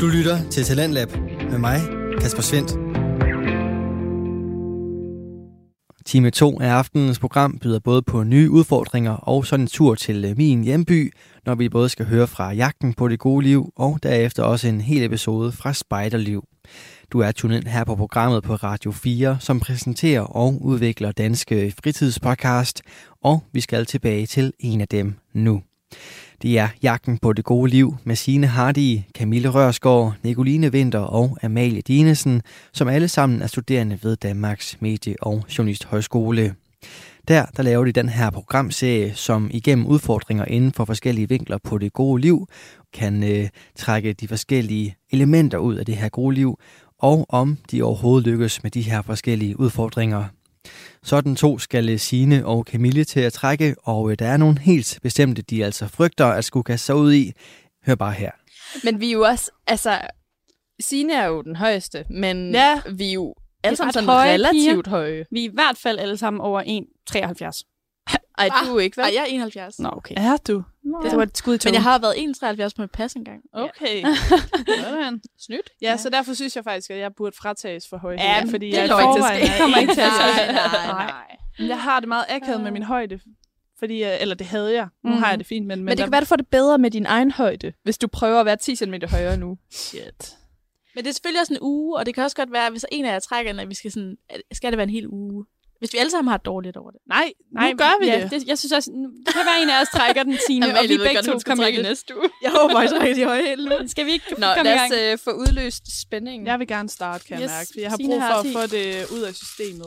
Du lytter til Talentlab med mig, Kasper Svendt. Time 2 af aftenens program byder både på nye udfordringer og sådan en tur til øh, min hjemby, når vi både skal høre fra jagten på det gode liv, og derefter også en hel episode fra Spejderliv. Du er tunet ind her på programmet på Radio 4, som præsenterer og udvikler danske fritidspodcast, og vi skal tilbage til en af dem nu. Det er Jagten på det gode liv med Signe Hardy, Camille Rørsgaard, Nicoline Vinter og Amalie Dinesen, som alle sammen er studerende ved Danmarks Medie- og Journalisthøjskole. Der, der laver de den her programserie, som igennem udfordringer inden for forskellige vinkler på det gode liv, kan øh, trække de forskellige elementer ud af det her gode liv, og om de overhovedet lykkes med de her forskellige udfordringer. Sådan to skal Sine og Camille til at trække, og øh, der er nogle helt bestemte, de altså frygter at skulle kaste sig ud i. Hør bare her. Men vi er jo også, altså, Signe er jo den højeste, men Ja. vi er jo alle sammen sådan høje relativt høje. Vi er i hvert fald alle sammen over 1,73. Ej, du er ikke, vel? Ej, jeg er 71. Nå, okay. Er du? Det var et skud i Men jeg har været 1,73 på mit pas engang. Okay. Sådan. Snydt. Ja, så derfor synes jeg faktisk, at jeg burde fratages for højde. Ja, fordi det jeg ikke forvejen er kommer ikke til at ske. Nej, nej, nej. Men Jeg har det meget akavet med min højde. Fordi, eller det havde jeg. Nu Mhm. har jeg det fint, men, Men det kan være, du får det bedre med din egen højde, hvis du prøver at være 10 cm højere nu. Shit. Men det er selvfølgelig også en uge, og det kan også godt være, hvis en af jer trækker at vi skal sådan, skal det være en hel uge. Hvis vi alle sammen har dårligt over det. Nej, nu gør vi ja, det. det. Jeg synes også, nu- det kan være en af os trækker den Signe, og vi begge to kommer det. næste uge. Jeg håber, trækker de høje helt nu. Skal vi ikke Nå, komme i lad os øh, få udløst spændingen. Jeg vil gerne starte, kan jeg Yes, mærke. For jeg har Signe brug for at få det ud af systemet.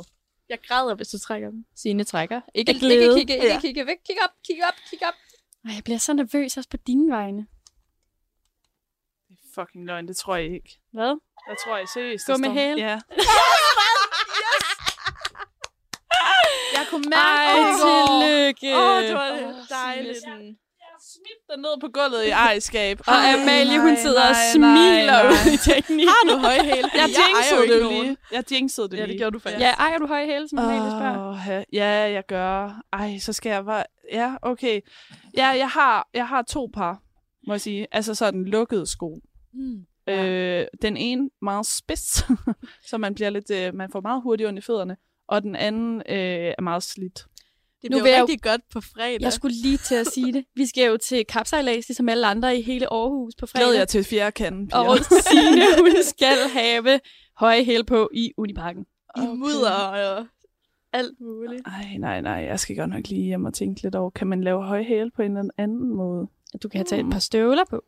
Jeg græder, hvis du trækker den. Signe trækker. Ikke, ikke glæde. kigge, ikke Ja. kigge væk. Kig op, kig op, kig op. Ej, jeg bliver så nervøs også på dine vegne. Det er fucking løgn, det tror jeg ikke. Hvad? Jeg tror jeg seriøst. Gå med hæl. Ja. Jeg kunne Ej, mærke det. tillykke. Åh, oh, det var Åh, dejligt. Signe. Smidt den ned på gulvet i ejskab. Og Amalie, hun nej, sidder og nej, smiler nej, ud nej. i teknikken. Har du høje hæle? Jeg ejer jinxede jo ikke det jo lige. Jeg jinxede det Ja, lige. det gjorde du faktisk. Ja, ejer du høje hæle, som Amalie spørger? Åh, ja, ja, jeg gør. Ej, så skal jeg bare... Ja, okay. Ja, jeg har, jeg har to par, må jeg sige. Altså sådan lukkede sko. Mm. Øh, den ene meget spids, så man bliver lidt, øh, man får meget hurtigt i fødderne. Og den anden øh, er meget slidt. Det Nu bliver vil jo jeg jo- rigtig godt på fredag. Jeg skulle lige til at sige det. Vi skal jo til kapsejlads, ligesom alle andre i hele Aarhus på fredag. Glæder jeg til fjerde kanden, piger. Og Signe, hun skal have høje hæle på i Uniparken. I mudder og alt muligt. Ej, nej, nej, jeg skal godt nok lige hjem og tænke lidt over, kan man lave høje hæle på en eller anden måde? Du kan tage et par støvler på.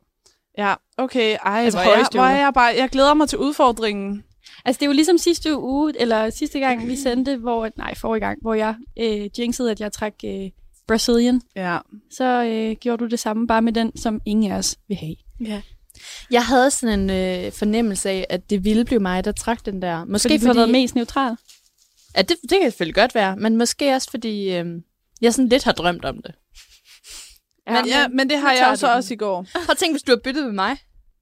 Ja, okay. Ej, Altså hvor, jeg, hvor er jeg bare... Jeg glæder mig til udfordringen. Altså, det er jo ligesom sidste uge, eller sidste gang, vi sendte, hvor, nej, forrige gang, hvor jeg øh, jinxede, at jeg trak øh, Brazilian. Ja. Så øh, gjorde du det samme, bare med den, som ingen af os vil have. Ja. Jeg havde sådan en øh, fornemmelse af, at det ville blive mig, der trak den der. Måske Fordi du har været mest neutral. Ja, det, det kan selvfølgelig godt være, men måske også fordi, øh, jeg sådan lidt har drømt om det. Ja, Men, ja, men det har jeg tager jo så du den. også i går. At tænke, hvis du har byttet med mig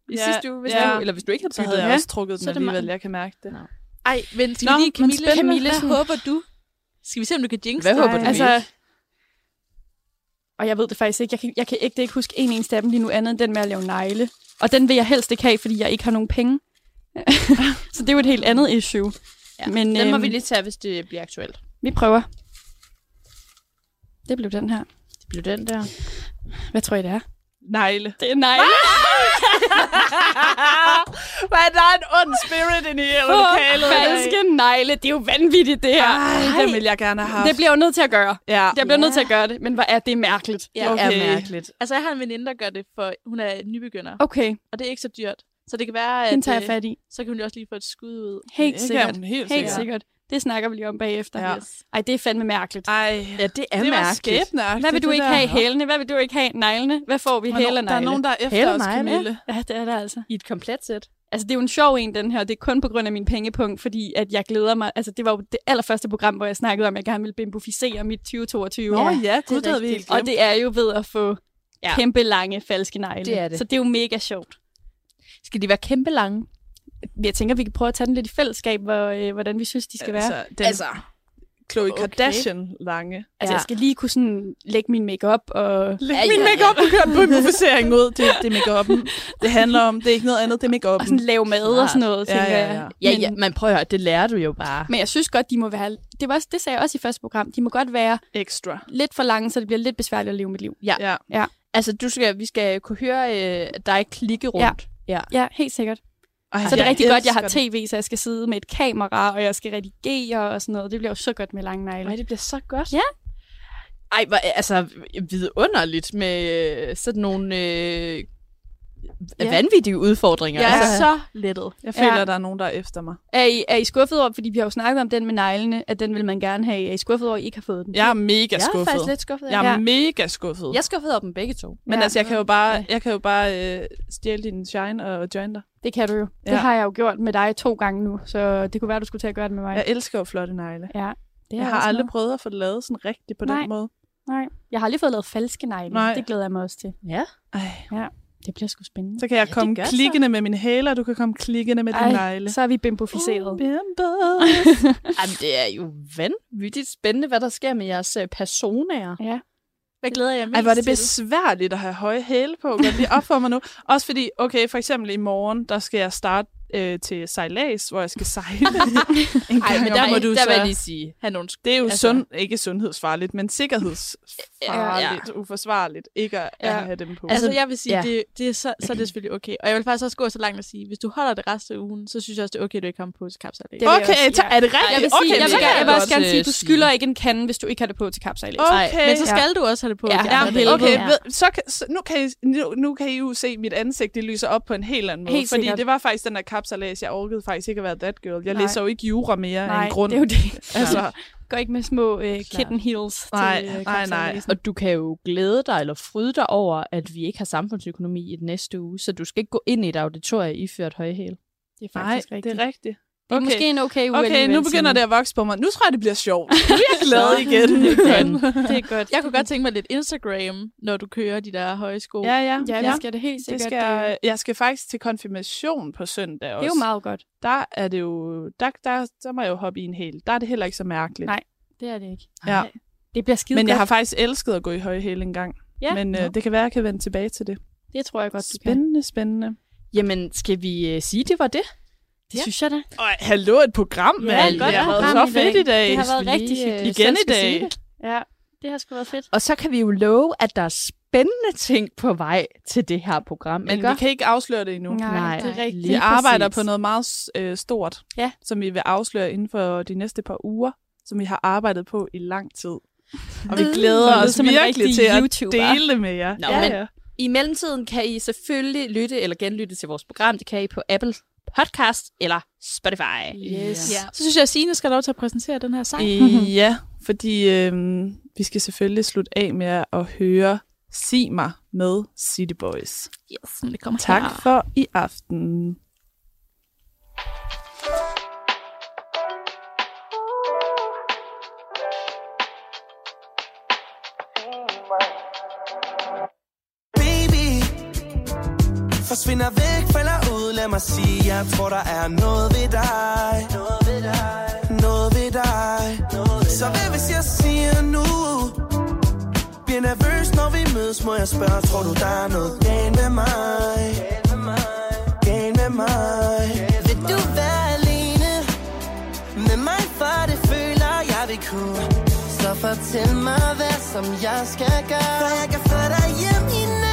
i Ja, sidste uge, hvis ja. du, eller hvis du ikke havde Så byttet. havde jeg Ja. også trukket Så den det alligevel. Jeg kan mærke det. Nå. Ej, men skal Nå, vi lige, men Camille, spændende. Camille, Hvad håber du? Skal vi se, om du kan jinx Hvad det? håber du? Altså, og jeg ved det faktisk ikke. Jeg kan, jeg kan ægte ikke huske en eneste af dem lige nu, andet end den med at lave negle. Og den vil jeg helst ikke have, fordi jeg ikke har nogen penge. så det er jo et helt andet issue. Ja, Men, den må øhm, vi lige tage, hvis det bliver aktuelt. Vi prøver. Det blev den her. Det blev den der. Hvad tror I, det er? Negle. Det er negle. Hvad der er en ond spirit inde i lokalet. i dag. falske negle. Det er jo vanvittigt, det her. Ej, den vil jeg gerne have. Det bliver jo nødt til at gøre. Ja. Jeg bliver nødt til at gøre det, men hvor er det mærkeligt. Ja, Okay. er mærkeligt. Altså, jeg har en veninde, der gør det, for hun er nybegynder. Okay, Og det er ikke så dyrt. Så det kan være, at den tager jeg øh, fat i. så kan hun jo også lige få et skud ud. Helt Det sikkert. helt Helt sikkert. sikkert. Det snakker vi lige om bagefter. Ja. Yes. Ej, det er fandme mærkeligt. Ej, Ja, det er det mærkeligt. Hvad vil du ikke der. have? Hælene? Hvad vil du ikke have? Neglene? Hvad får vi? Hæle og Der er negle? nogen, der er efter Hæle os, negle? Camille. Ja, det er der altså. I et komplet sæt. Altså, det er jo en sjov en, den her. Det er kun på grund af min pengepunkt, fordi at jeg glæder mig. Altså, det var jo det allerførste program, hvor jeg snakkede om, at jeg gerne ville bimboficere mit 2022. Nå år. ja, gud, det det havde vi helt Og det er jo ved at få Ja. ja. kæmpe lange falske negle. Det er det. Så det er jo mega sjovt. Skal de være kæmpe lange? Jeg tænker, vi kan prøve at tage den lidt i fællesskab, hvor, øh, hvordan vi synes, de skal være. Altså, den, Altså, Khloe Okay. Kardashian lange. Altså, Ja. ja. jeg skal lige kunne sådan lægge min makeup og... Læg Ja, min ja, makeup og kør en bumifisering ud. Det, det er make det handler om. Det er ikke noget andet, det er make Og sådan lave mad og sådan noget, Ja, tænker ja, jeg. ja. Ja, men, ja, men prøv at høre, det lærer du jo bare. men jeg synes godt, de må være... Det, var også, det sagde jeg også i første program. De må godt være Ekstra. lidt for lange, så det bliver lidt besværligt at leve mit liv. Ja. Ja. Altså, du skal, vi skal kunne høre øh, dig klikke rundt. Ja. Ja, helt sikkert. Ej, Så er det rigtig godt, jeg har tv, så jeg skal sidde med et kamera, og jeg skal redigere og sådan noget. Det bliver jo så godt med lange negle. Ej, det bliver så godt. Ja. Ej, hvor, altså, vidunderligt med sådan nogle øh, Ja. ja. vanvittige udfordringer. Jeg er altså, så lettet. Jeg føler, Ja. der er nogen, der er efter mig. Er I, er I skuffet over, fordi vi har jo snakket om den med neglene, at den vil man gerne have. Er I skuffet over, at I ikke har fået den? Jeg er mega jeg er skuffet. faktisk lidt skuffet. Jeg er Ja. mega skuffet. Jeg er skuffet over dem begge to. Men Ja. altså, jeg kan jo bare, Ja. jeg kan jo bare øh, stjæle din shine og join dig. Det kan du jo. Det Ja. har jeg jo gjort med dig to gange nu, så det kunne være, du skulle til at gøre det med mig. Jeg elsker jo flotte negle. ja, det Jeg har aldrig noget. prøvet at få det lavet sådan rigtigt på Nej. den måde. Nej, jeg har aldrig fået lavet falske negle. Nej. Det glæder jeg mig også til. Ja. Ej. Det bliver sgu spændende. Så kan jeg det komme gør så. klikkende med mine hæler, og du kan komme klikkende med dine negle. så er vi bimboficeret. Bimbos. Jamen, det er jo vanvittigt spændende, hvad der sker med jeres øh, personaer. ja. Hvad glæder jeg mest Ej, hvor er det besværligt at have høje hæle på. Godt lige op for mig nu. Også fordi, okay, for eksempel i morgen, der skal jeg starte øh, til sejlads, hvor jeg skal sejle. en Ej, men der må du så... så... Der vil jeg lige sige, have nogle Det er jo altså- sund, ikke sundhedsfarligt, men sikkerhedsfarligt, ja. uforsvarligt ikke at, Ja. at have dem på. Altså, Altså, jeg vil sige, ja. ja. det, det er så, så er det selvfølgelig okay. Og jeg vil faktisk også gå så langt at sige, hvis du holder det resten af ugen, så synes jeg også, det er okay, at du ikke kommer på til jeg okay, også ja. er det rigtigt? Jeg vil, sige, okay, jeg vil, jeg vil også gerne sige, øh, du sige. skylder ikke en kande, hvis du ikke har det på til kapsejlads. Okay. Men så Ja. skal du også have det på. Ja, ja. Okay, Ja. så, kan, så nu, kan I, nu, nu kan I jo se mit ansigt, det lyser op på en helt anden måde. Helt fordi sikkert. det var faktisk den der kapsalæs, jeg orkede faktisk ikke at være that girl. Jeg læser jo ikke jura mere Nej, af en grund. det er jo det. altså, Gå ikke med små øh, kitten heels Nej, til øh, nej, nej. kapsejladsen. Og du kan jo glæde dig eller fryde dig over, at vi ikke har samfundsøkonomi i den næste uge, så du skal ikke gå ind i et auditorium iført højhæl. Det er nej, faktisk rigtigt. det er rigtigt. Det er måske en okay uge Okay, nu begynder det at vokse på mig. Nu tror jeg, det bliver sjovt. Nu er jeg glad igen. Det er godt. Jeg kunne godt tænke mig lidt Instagram, når du kører de der høje sko. ja, ja. Ja, ja. det skal det helt Det sikkert. skal, jeg skal faktisk til konfirmation på søndag også. det er jo meget godt. Der er det jo, der, der, der må jeg jo hoppe i en hel. Der er det heller ikke så mærkeligt. Nej. Det er det ikke. Ja. Det bliver skide Men jeg godt. har faktisk elsket at gå i høje hæle en gang. Ja, Men øh, det kan være, at jeg kan vende tilbage til det. det tror jeg godt, du kan. Spændende, spændende. Jamen, skal vi uh, sige, det var det? Det Ja. synes jeg da. Øj, hallo, et program, Ja, mand. det har været så fedt i dag. Det har været rigtig øh, Igen i dag. det. Ja, det har sgu været fedt. Og så kan vi jo love, at der er spændende ting på vej til det her program. Men ikke? vi kan ikke afsløre det endnu. Nej, Nej, det er rigtigt. Vi arbejder præcis. på noget meget øh, stort, Ja. som vi vil afsløre inden for de næste par uger, som vi har arbejdet på i lang tid. Og vi glæder lyder os virkelig til at YouTuber. dele det med jer. Nå, ja, men- ja. I mellemtiden kan I selvfølgelig lytte eller genlytte til vores program. Det kan I på Apple Podcast eller Spotify. Yes. Ja. Så synes jeg, at Signe skal have lov til at præsentere den her sang. Øh, ja, fordi øh, vi skal selvfølgelig slutte af med at høre Sig mig med City Boys. Yes, det kommer Tak her. for i aften. Forsvinder væk, falder ud. Lad mig sige, jeg tror der er noget ved dig. Noget ved dig. Noget ved dig Så hvad hvis jeg siger nu? Bliver nervøs, når vi mødes. Må jeg spørge, tror du der er noget galt med mig? Galt med mig? Vil du være alene Med mig, for det føler jeg vil kunne. Så fortæl mig, hvad som jeg skal gøre. For jeg kan få dig hjem i nat,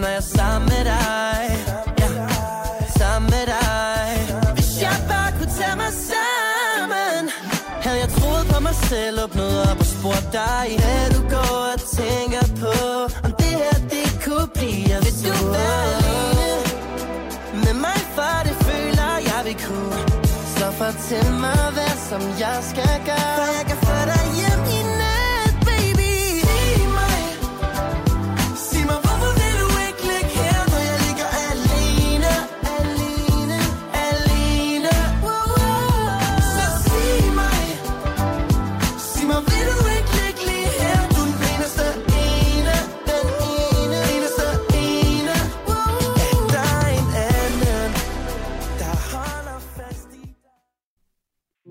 når jeg er sammen med dig. Ja, sammen med dig. Hvis jeg bare kunne tage mig sammen, havde jeg troet på mig selv, åbnet op og spurgt dig, hvad du går og tænker på, om det her, det kunne blive Vil du være alene med mig, for det føler jeg vil kunne. Så fortæl mig, hvad som jeg skal gøre, for jeg kan få dig hjem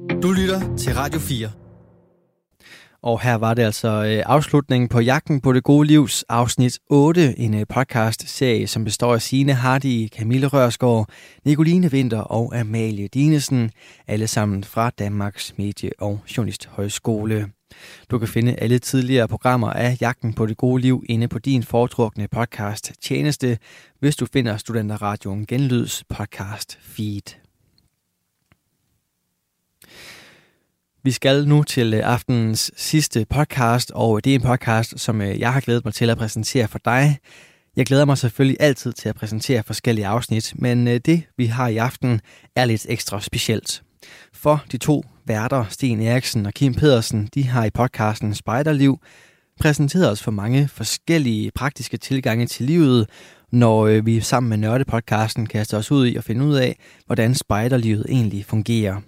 Du lytter til Radio 4. Og her var det altså øh, afslutningen på Jagten på det gode livs afsnit 8, en øh, podcast-serie, som består af Signe Hardy, Camille Rørsgaard, Nicoline Vinter og Amalie Dinesen, alle sammen fra Danmarks Medie- og Journalisthøjskole. Du kan finde alle tidligere programmer af Jagten på det gode liv inde på din foretrukne podcast tjeneste, hvis du finder Studenterradioen Genlyds podcast feed. Vi skal nu til øh, aftenens sidste podcast, og det er en podcast, som øh, jeg har glædet mig til at præsentere for dig. Jeg glæder mig selvfølgelig altid til at præsentere forskellige afsnit, men øh, det vi har i aften er lidt ekstra specielt. For de to værter, Sten Eriksen og Kim Pedersen, de har i podcasten Spejderliv præsenteret os for mange forskellige praktiske tilgange til livet, når vi sammen med Nørdepodcasten kaster os ud i at finde ud af, hvordan spejderlivet egentlig fungerer.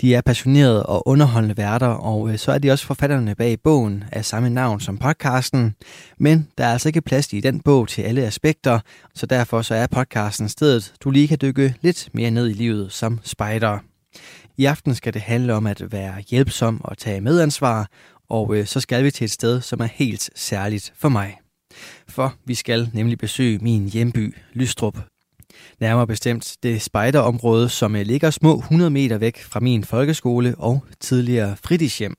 De er passionerede og underholdende værter, og øh, så er de også forfatterne bag bogen af samme navn som podcasten. Men der er altså ikke plads i den bog til alle aspekter, så derfor så er podcasten stedet, du lige kan dykke lidt mere ned i livet som spejder. I aften skal det handle om at være hjælpsom og tage medansvar, og øh, så skal vi til et sted, som er helt særligt for mig. For vi skal nemlig besøge min hjemby, Lystrup. Nærmere bestemt det spejderområde, som øh, ligger små 100 meter væk fra min folkeskole og tidligere fritidshjem.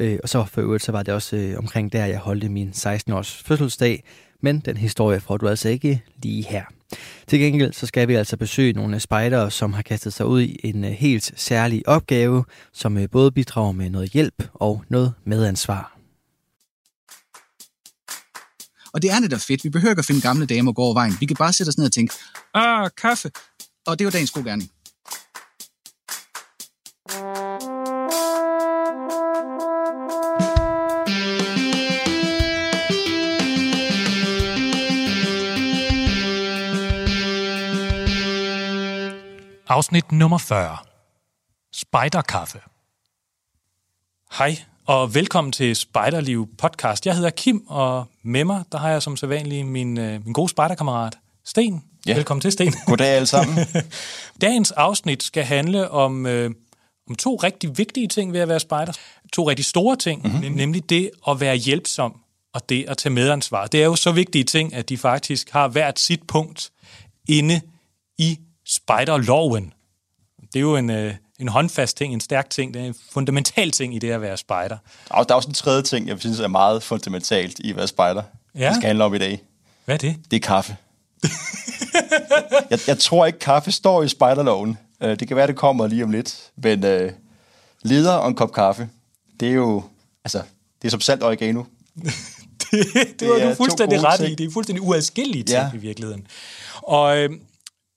Øh, og så for øvrigt, så var det også øh, omkring der, jeg holdte min 16-års fødselsdag, men den historie får du altså ikke lige her. Til gengæld så skal vi altså besøge nogle spejdere, som har kastet sig ud i en helt særlig opgave, som både bidrager med noget hjælp og noget medansvar. Og det er netop fedt. Vi behøver ikke at finde gamle damer og gå over vejen. Vi kan bare sætte os ned og tænke, ah, kaffe. Og det var dagens god gerning. Afsnit nummer 40. Spejderkaffe. Hej, og velkommen til Spejderliv podcast. Jeg hedder Kim, og med mig, der har jeg som sædvanlig min, øh, min gode spejderkammerat, Sten. Ja. Velkommen til, Sten. Goddag alle sammen. Dagens afsnit skal handle om, øh, om to rigtig vigtige ting ved at være spejder. To rigtig store ting, mm-hmm. nemlig det at være hjælpsom og det at tage medansvar. Det er jo så vigtige ting, at de faktisk har hvert sit punkt inde i spejderloven. Det er jo en, øh, en håndfast ting, en stærk ting, det er en fundamental ting i det at være spejder. Og der er også en tredje ting, jeg synes er meget fundamentalt i at være spejder. Ja. Det skal handle om i dag. Hvad er det? Det er kaffe. jeg, jeg tror ikke, kaffe står i spejderloven. Øh, Det kan være, det kommer lige om lidt. Men øh, leder og en kop kaffe, det er jo, altså, det er som salt og oregano. det, det var er du fuldstændig ret i. Det er fuldstændig uadskillige ting Ja. i virkeligheden. Og, øh,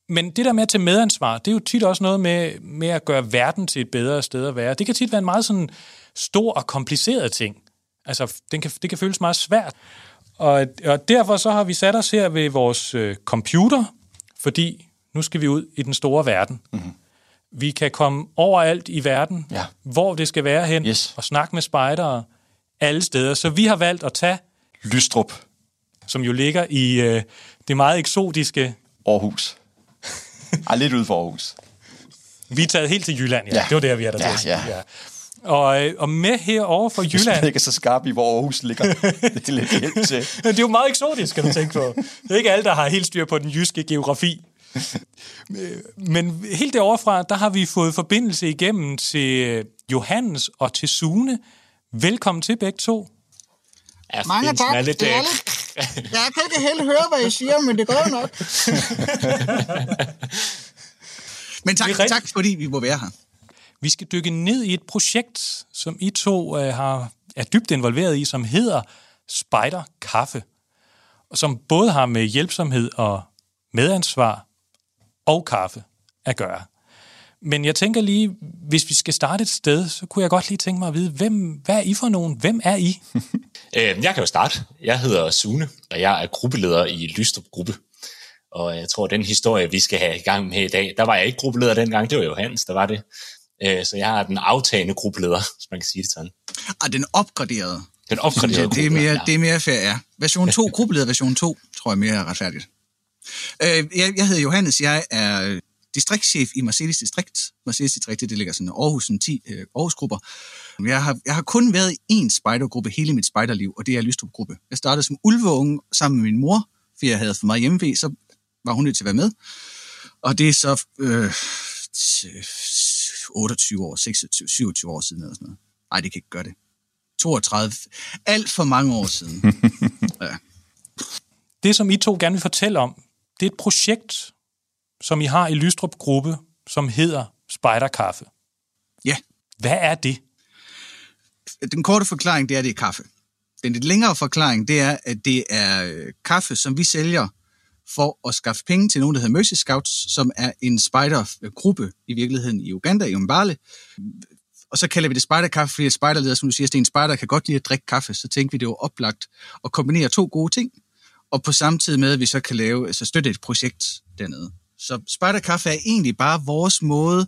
men det der med at tage medansvar, det er jo tit også noget med, med at gøre verden til et bedre sted at være. Det kan tit være en meget sådan stor og kompliceret ting. Altså, den kan, det kan føles meget svært. Og, og derfor så har vi sat os her ved vores øh, computer, fordi nu skal vi ud i den store verden. Mm-hmm. Vi kan komme overalt i verden. Ja. hvor det skal være hen, Yes. og snakke med spejdere alle steder. Så vi har valgt at tage Lystrup, som jo ligger i øh, det meget eksotiske. Aarhus. Ej, lidt ude for Aarhus. Vi er taget helt til Jylland, ja. Ja. Det var der, vi er der Ja, til. ja. ja. Og, øh, og med herovre for Jylland, ikke er så skarp i, hvor Aarhus ligger. det er lidt hjælp til. det er jo meget eksotisk, skal du tænke på. Det er ikke alle, der har helt styr på den jyske geografi. Men helt derovre fra, der har vi fået forbindelse igennem til Johannes og til Sune. Velkommen til begge to. Ja, Mange tak. er lidt, det er lidt... Jeg kan ikke helt høre, hvad I siger, men det går nok. Men tak, tak, fordi vi må være her. Vi skal dykke ned i et projekt, som I to øh, har, er dybt involveret i, som hedder Spider Kaffe, og som både har med hjælpsomhed og medansvar og kaffe at gøre. Men jeg tænker lige, hvis vi skal starte et sted, så kunne jeg godt lige tænke mig at vide, hvem, hvad er I for nogen? Hvem er I? Øh, jeg kan jo starte. Jeg hedder Sune, og jeg er gruppeleder i Lystrup Gruppe. Og jeg tror, den historie, vi skal have i gang med i dag, der var jeg ikke gruppeleder dengang, det var Johannes, der var det. Øh, Så jeg er den aftagende gruppeleder, hvis man kan sige det sådan. Og den opgraderede. Den opgraderede det, det, er mere, det er mere fair, ja. Version 2, gruppeleder version 2, tror jeg mere er retfærdigt. Øh, jeg, jeg hedder Johannes, jeg er distriktschef i Marselis distrikt. Marselis distrikt, det ligger sådan i Aarhus, en 10 øh, Aarhus-grupper. Jeg har, jeg har kun været i én spejdergruppe hele mit spejderliv, og det er Lystrup-gruppe. Jeg startede som ulveunge sammen med min mor, fordi jeg havde for meget hjemmeved, så var hun nødt til at være med. Og det er så øh, 28 år, 26, 27 år siden eller sådan noget. Nej, det kan ikke gøre det. 32. Alt for mange år siden. ja. Det, som I to gerne vil fortælle om, det er et projekt, som I har i Lystrup Gruppe, som hedder Spejderkaffe. Ja. Hvad er det? Den korte forklaring, det er, at det er kaffe. Den lidt længere forklaring, det er, at det er øh, kaffe, som vi sælger for at skaffe penge til nogen, der hedder Mercy Scouts, som er en spejdergruppe i virkeligheden i Uganda, i Umbale. Og så kalder vi det spejderkaffe, fordi spejderleder, som du siger, Sten Spejder kan godt lide at drikke kaffe, så tænkte vi, det var oplagt at kombinere to gode ting, og på samme tid med, at vi så kan lave, altså støtte et projekt dernede. Så spejderkaffe er egentlig bare vores måde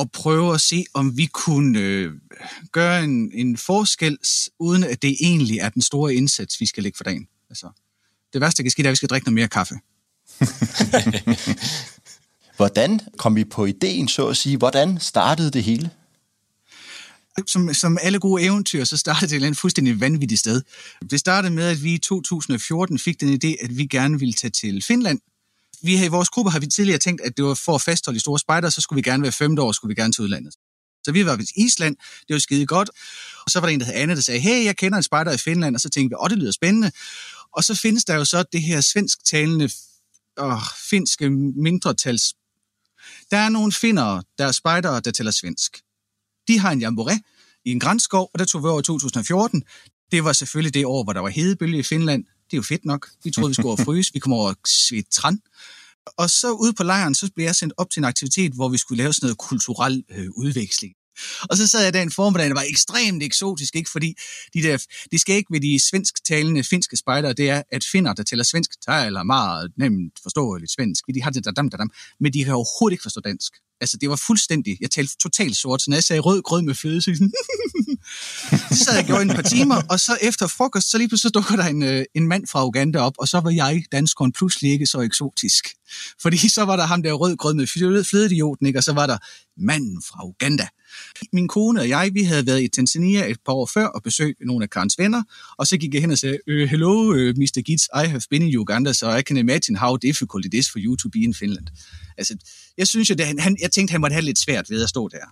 at prøve at se, om vi kunne øh, gøre en, en forskel, uden at det egentlig er den store indsats, vi skal lægge for dagen. Altså, det værste, der kan ske, er, at vi skal drikke noget mere kaffe. Hvordan kom vi på ideen, så at sige? Hvordan startede det hele? Som, som alle gode eventyr, så startede det et eller andet fuldstændig vanvittigt sted. Det startede med, at vi i 2014 fik den idé, at vi gerne ville tage til Finland. Vi her i vores gruppe har vi tidligere tænkt, at det var for at fastholde de store spejder, så skulle vi gerne være femte år, skulle vi gerne til udlandet. Så vi var i Island, det var skide godt. Og så var der en, der hed Anne, der sagde, hey, jeg kender en spejder i Finland, og så tænkte vi, åh, det lyder spændende. Og så findes der jo så det her svensktalende og finske mindretals. Der er nogle finnere, der er spejdere, der taler svensk. De har en jamboree i en grænskov, og der tog vi over i 2014. Det var selvfølgelig det år, hvor der var hedebølge i Finland. Det er jo fedt nok. Vi troede, vi skulle over fryse. Vi kom over Svetran. træn. Og så ude på lejren, så blev jeg sendt op til en aktivitet, hvor vi skulle lave sådan noget kulturel øh, udveksling. Og så sad jeg der en formiddag, der var ekstremt eksotisk, ikke? fordi de der, det skal ikke ved de svensktalende finske spejdere, det er, at finder, der taler svensk, taler meget nemt forståeligt svensk, de har det der dam, der dam, men de kan overhovedet ikke forstå dansk. Altså, det var fuldstændig, jeg talte totalt sort, så når jeg sagde rød grød med fløde, så sådan, så sad jeg gjorde en par timer, og så efter frokost, så lige pludselig dukker der en, øh, en mand fra Uganda op, og så var jeg, danskeren, pludselig ikke så eksotisk. Fordi så var der ham der rød grød med fløde, flødeidioten, ikke? og så var der manden fra Uganda. Min kone og jeg, vi havde været i Tanzania et par år før og besøgt nogle af Karens venner, og så gik jeg hen og sagde, øh, hello, øh, uh, Mr. Gitz, I have been in Uganda, so I can imagine how difficult it is for you to be in Finland. Altså, jeg synes jo, det, han, jeg tænkte, han måtte have lidt svært ved at stå der.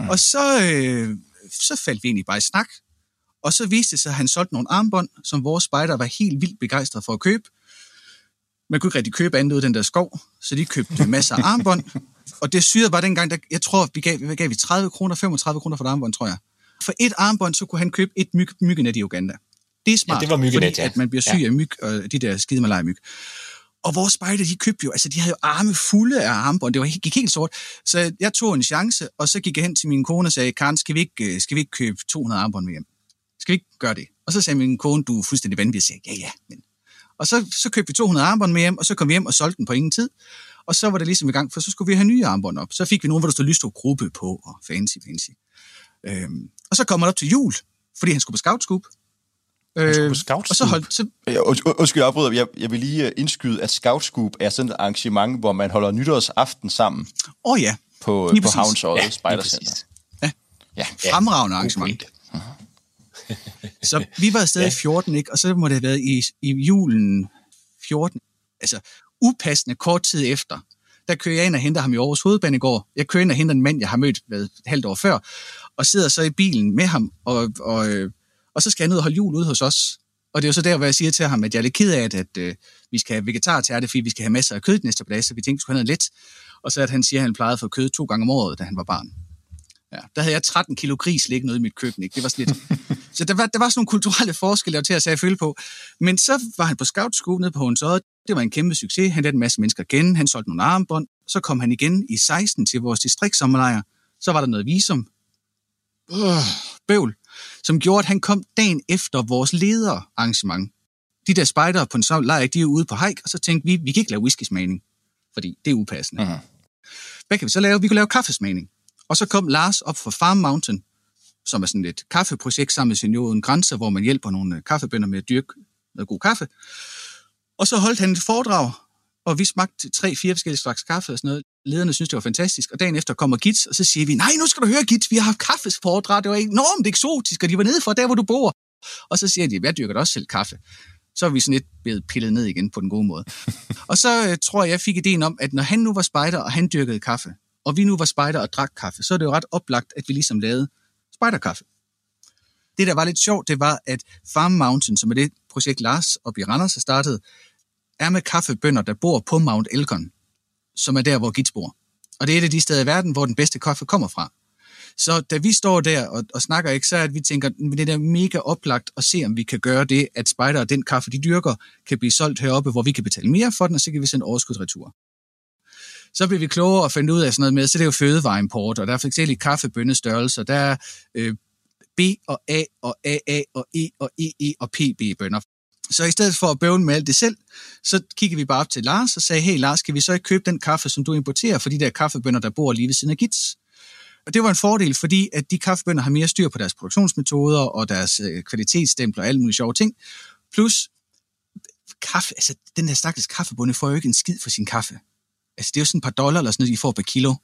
Mm. Og så, øh, så faldt vi egentlig bare i snak, og så viste det sig, at han solgte nogle armbånd, som vores spejder var helt vildt begejstret for at købe. Man kunne ikke rigtig købe andet ud af den der skov, så de købte masser af armbånd. Og det syrede bare dengang, der, jeg tror, vi gav, vi gav vi 30 kroner, 35 kroner for et armbånd, tror jeg. For et armbånd, så kunne han købe et myg, myggenet i Uganda. Det er smart, Ja, det var myggenet, fordi ja. at man bliver syg Ja. af myg, og de der skide myg. Og vores spejder, de købte jo, altså de havde jo arme fulde af armbånd, det var, gik helt sort. Så jeg tog en chance, og så gik jeg hen til min kone og sagde, Karen, skal vi ikke, øh, skal vi ikke købe 200 armbånd med hjem? Skal vi ikke gøre det? Og så sagde min kone, du er fuldstændig vanvittig, jeg sagde, ja, ja, men... Og så, så købte vi 200 armbånd med hjem, og så kom vi hjem og solgte den på ingen tid. Og så var det ligesom i gang, for så skulle vi have nye armbånd op. Så fik vi nogle, hvor der stod Lystrup Gruppe på, og fancy, fancy. Øhm, og så kommer man op til jul, fordi han skulle på scoutskub. Øh? Og så holdt, så, Ja, und- und- Undskyld, jeg afbryder. Jeg, jeg vil lige øh, indskyde, at Scoutscoop er sådan et arrangement, hvor man holder nytårsaften sammen åh oh ja, på, Lige på præcis. Havns Øje Ja, ja, Spejdercenter. præcis. Ja. fremragende arrangement. pointe. Så vi var afsted i 14, ikke? og så må det have været i, i julen 14. Altså upassende kort tid efter, der kører jeg ind og henter ham i Aarhus Hovedbanegård. Jeg kører ind og henter en mand, jeg har mødt hvad, et halvt år før, og sidder så i bilen med ham, og, og, øh, og så skal han ud og holde jul ude hos os. Og det er jo så der, hvor jeg siger til ham, at jeg er lidt ked af, at, at øh, vi skal have vegetar til det, fordi vi skal have masser af kød de næste par dage, så vi tænkte, vi skulle have noget let. Og så at han siger, at han plejede at få kød to gange om året, da han var barn. Ja, der havde jeg 13 kilo gris liggende ude i mit køkken. Ikke? Det var sådan lidt... så der var, der var sådan nogle kulturelle forskelle, jeg var til at sætte følge på. Men så var han på scoutskole nede på Hundsøde. Det var en kæmpe succes. Han lærte en masse mennesker at kende. Han solgte nogle armbånd. Så kom han igen i 16 til vores distriktsommerlejr. Så var der noget visum. Øh, bøvl. Som gjorde, at han kom dagen efter vores lederarrangement. De der spejdere på en sådan lejr, de er ude på hike, og så tænkte vi, vi kan ikke lave whisky-smagning, fordi det er upassende. Mhm. Hvad kan vi så lave? Vi kunne lave kaffesmagning. Og så kom Lars op fra Farm Mountain, som er sådan et kaffeprojekt sammen med Senioren Grænser, hvor man hjælper nogle kaffebønder med at dyrke noget god kaffe. Og så holdt han et foredrag Og vi smagte tre-fire forskellige slags kaffe og sådan noget. Lederne synes det var fantastisk. Og dagen efter kommer Gits, og så siger vi, nej, nu skal du høre, Gits, vi har haft kaffesforedrag. Det var enormt eksotisk, og de var nede for der, hvor du bor. Og så siger de, jeg dyrker da også selv kaffe. Så er vi sådan lidt blevet pillet ned igen på den gode måde. og så øh, tror jeg, jeg fik ideen om, at når han nu var spejder, og han dyrkede kaffe, og vi nu var spejder og drak kaffe, så er det jo ret oplagt, at vi ligesom lavede spejderkaffe. Det, der var lidt sjovt, det var, at Farm Mountain, som er det projekt Lars og i Randers har startet, er med kaffebønder, der bor på Mount Elgon, som er der, hvor Gits bor. Og det er et af de steder i verden, hvor den bedste kaffe kommer fra. Så da vi står der og, og snakker ikke, så er at vi tænker, at det er mega oplagt at se, om vi kan gøre det, at Spider og den kaffe, de dyrker, kan blive solgt heroppe, hvor vi kan betale mere for den, og så kan vi sende overskudsretur. Så bliver vi klogere og finde ud af sådan noget med, så det er jo fødevareimport, og der er forskellige kaffebønnestørrelser. Der er øh, B og A og AA og E og EE og PB-bønner. Så i stedet for at bøvle med alt det selv, så kigger vi bare op til Lars og sagde, hey Lars, kan vi så ikke købe den kaffe, som du importerer for de der kaffebønder, der bor lige ved siden af Gits? Og det var en fordel, fordi at de kaffebønder har mere styr på deres produktionsmetoder og deres øh, kvalitetsstempler og alle mulige sjove ting. Plus, kaffe, altså den der stakkels kaffebonde får jo ikke en skid for sin kaffe. Altså det er jo sådan et par dollar eller sådan noget, de får per kilo.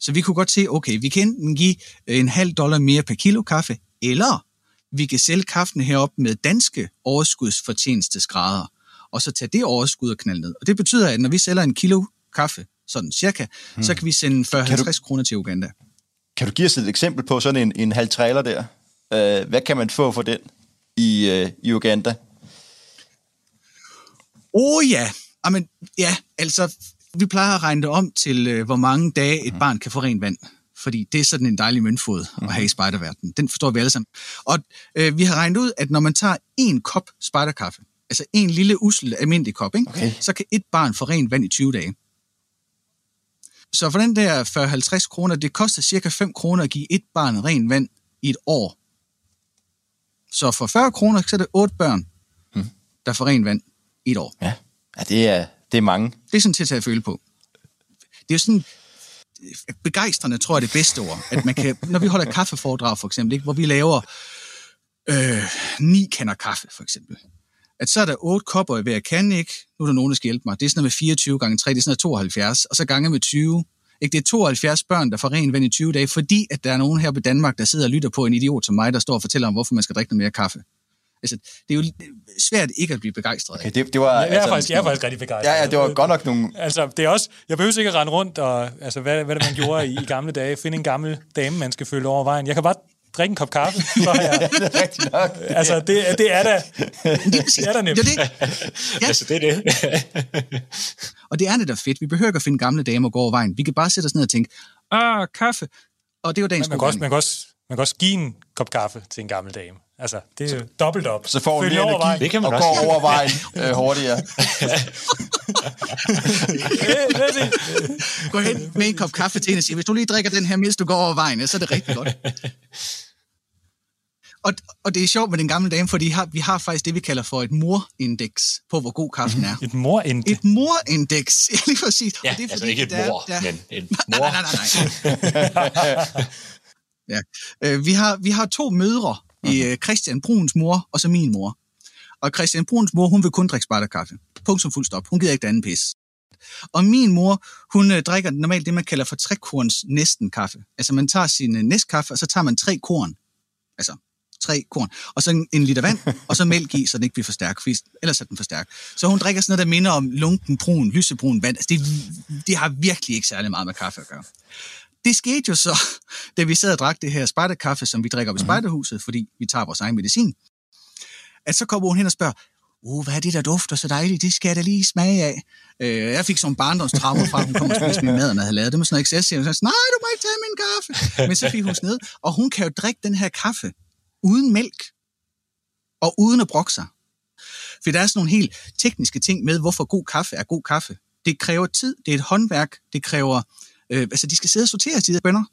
Så vi kunne godt se, okay, vi kan enten give øh, en halv dollar mere per kilo kaffe, eller vi kan sælge kaffen herop med danske overskudsfortjenestesgrader, og så tage det overskud og knalde ned. Og det betyder, at når vi sælger en kilo kaffe, sådan cirka, hmm. så kan vi sende 40-50 kroner til Uganda. Kan du give os et eksempel på sådan en, en halv trailer der? Uh, hvad kan man få for den i, uh, i Uganda? Oh ja, Amen, ja, altså vi plejer at regne det om til, uh, hvor mange dage et mm. barn kan få rent vand. Fordi det er sådan en dejlig møntfod at have i spejderverdenen. Den forstår vi alle sammen. Og uh, vi har regnet ud, at når man tager en kop spejderkaffe, altså en lille usel almindelig kop, ikke? Okay. så kan et barn få rent vand i 20 dage. Så for den der 40-50 kroner, det koster cirka 5 kroner at give et barn ren vand i et år. Så for 40 kroner, så er det 8 børn, hmm. der får ren vand i et år. Ja, ja det, er, det er mange. Det er sådan til at tage at føle på. Det er jo sådan, begejstrende tror jeg er det bedste ord. At man kan, når vi holder kaffeforedrag for eksempel, ikke, hvor vi laver øh, ni kander kaffe for eksempel, at så er der otte kopper i hver kan, ikke? Nu er der nogen, der skal hjælpe mig. Det er sådan noget med 24 gange 3, det er sådan noget 72, og så gange med 20. Ikke? Det er 72 børn, der får ren vand i 20 dage, fordi at der er nogen her på Danmark, der sidder og lytter på en idiot som mig, der står og fortæller om, hvorfor man skal drikke noget mere kaffe. Altså, det er jo svært ikke at blive begejstret okay, det, det var, jeg, er altså, faktisk, jeg er faktisk rigtig begejstret. Ja, ja, det var godt nok nogle... Altså, det er også, jeg behøver ikke at rende rundt, og, altså, hvad, hvad det man gjorde i, i gamle dage, finde en gammel dame, man skal følge over vejen. Jeg kan bare drikke en kop kaffe. Så jeg, ja, det er rigtigt nok. Altså, det, det er da, det er da nemt. Ja, det, ja. Altså, det er det. og det er det da fedt. Vi behøver ikke at finde gamle damer og gå over vejen. Vi kan bare sætte os ned og tænke, ah, kaffe. Og det var dagens man, man, kan også, man, kan også, man kan også give en kop kaffe til en gammel dame. Altså, det er jo dobbelt op. Så får hun mere energi det kan man og også. går over vejen øh, hurtigere. Gå hen med en kop kaffe til hende og sige, hvis du lige drikker den her, mens du går over vejen, så er det rigtig godt. Og, og det er sjovt med den gamle dame, fordi vi har, vi har faktisk det, vi kalder for et morindeks på, hvor god kaffen er. Et morindeks? Et morindeks, ja lige præcis. Ja, og det er, altså ikke et der, mor, der, men et mor. Nej, nej, nej, nej. ja. Øh, vi, har, vi har to mødre i uh, Christian Bruns mor og så min mor. Og Christian Bruns mor, hun vil kun drikke spejderkaffe. Punkt som fuld stop. Hun gider ikke det andet pis. Og min mor, hun uh, drikker normalt det, man kalder for trekorns næsten kaffe. Altså man tager sin uh, næstkaffe, og så tager man tre korn. Altså tre korn, og så en, en liter vand, og så mælk i, så den ikke bliver for stærk, for ellers er den for stærk. Så hun drikker sådan noget, der minder om lunken, brun, lysebrun vand. Altså, det, det har virkelig ikke særlig meget med kaffe at gøre. Det skete jo så, da vi sad og drak det her spejderkaffe, som vi drikker op i spejderhuset, fordi vi tager vores egen medicin, at så kommer hun hen og spørger, uh, hvad er det, der dufter så dejligt? Det skal jeg da lige smage af. Øh, jeg fik sådan en barndomstraumer fra, at hun kom og spiste min mad, jeg havde lavet det med sådan noget excess. Jeg sagde, nej, du må ikke tage min kaffe. Men så fik hun ned, og hun kan jo drikke den her kaffe uden mælk og uden at brokke sig. For der er sådan nogle helt tekniske ting med, hvorfor god kaffe er god kaffe. Det kræver tid, det er et håndværk, det kræver, øh, altså de skal sidde og sortere de der bønder.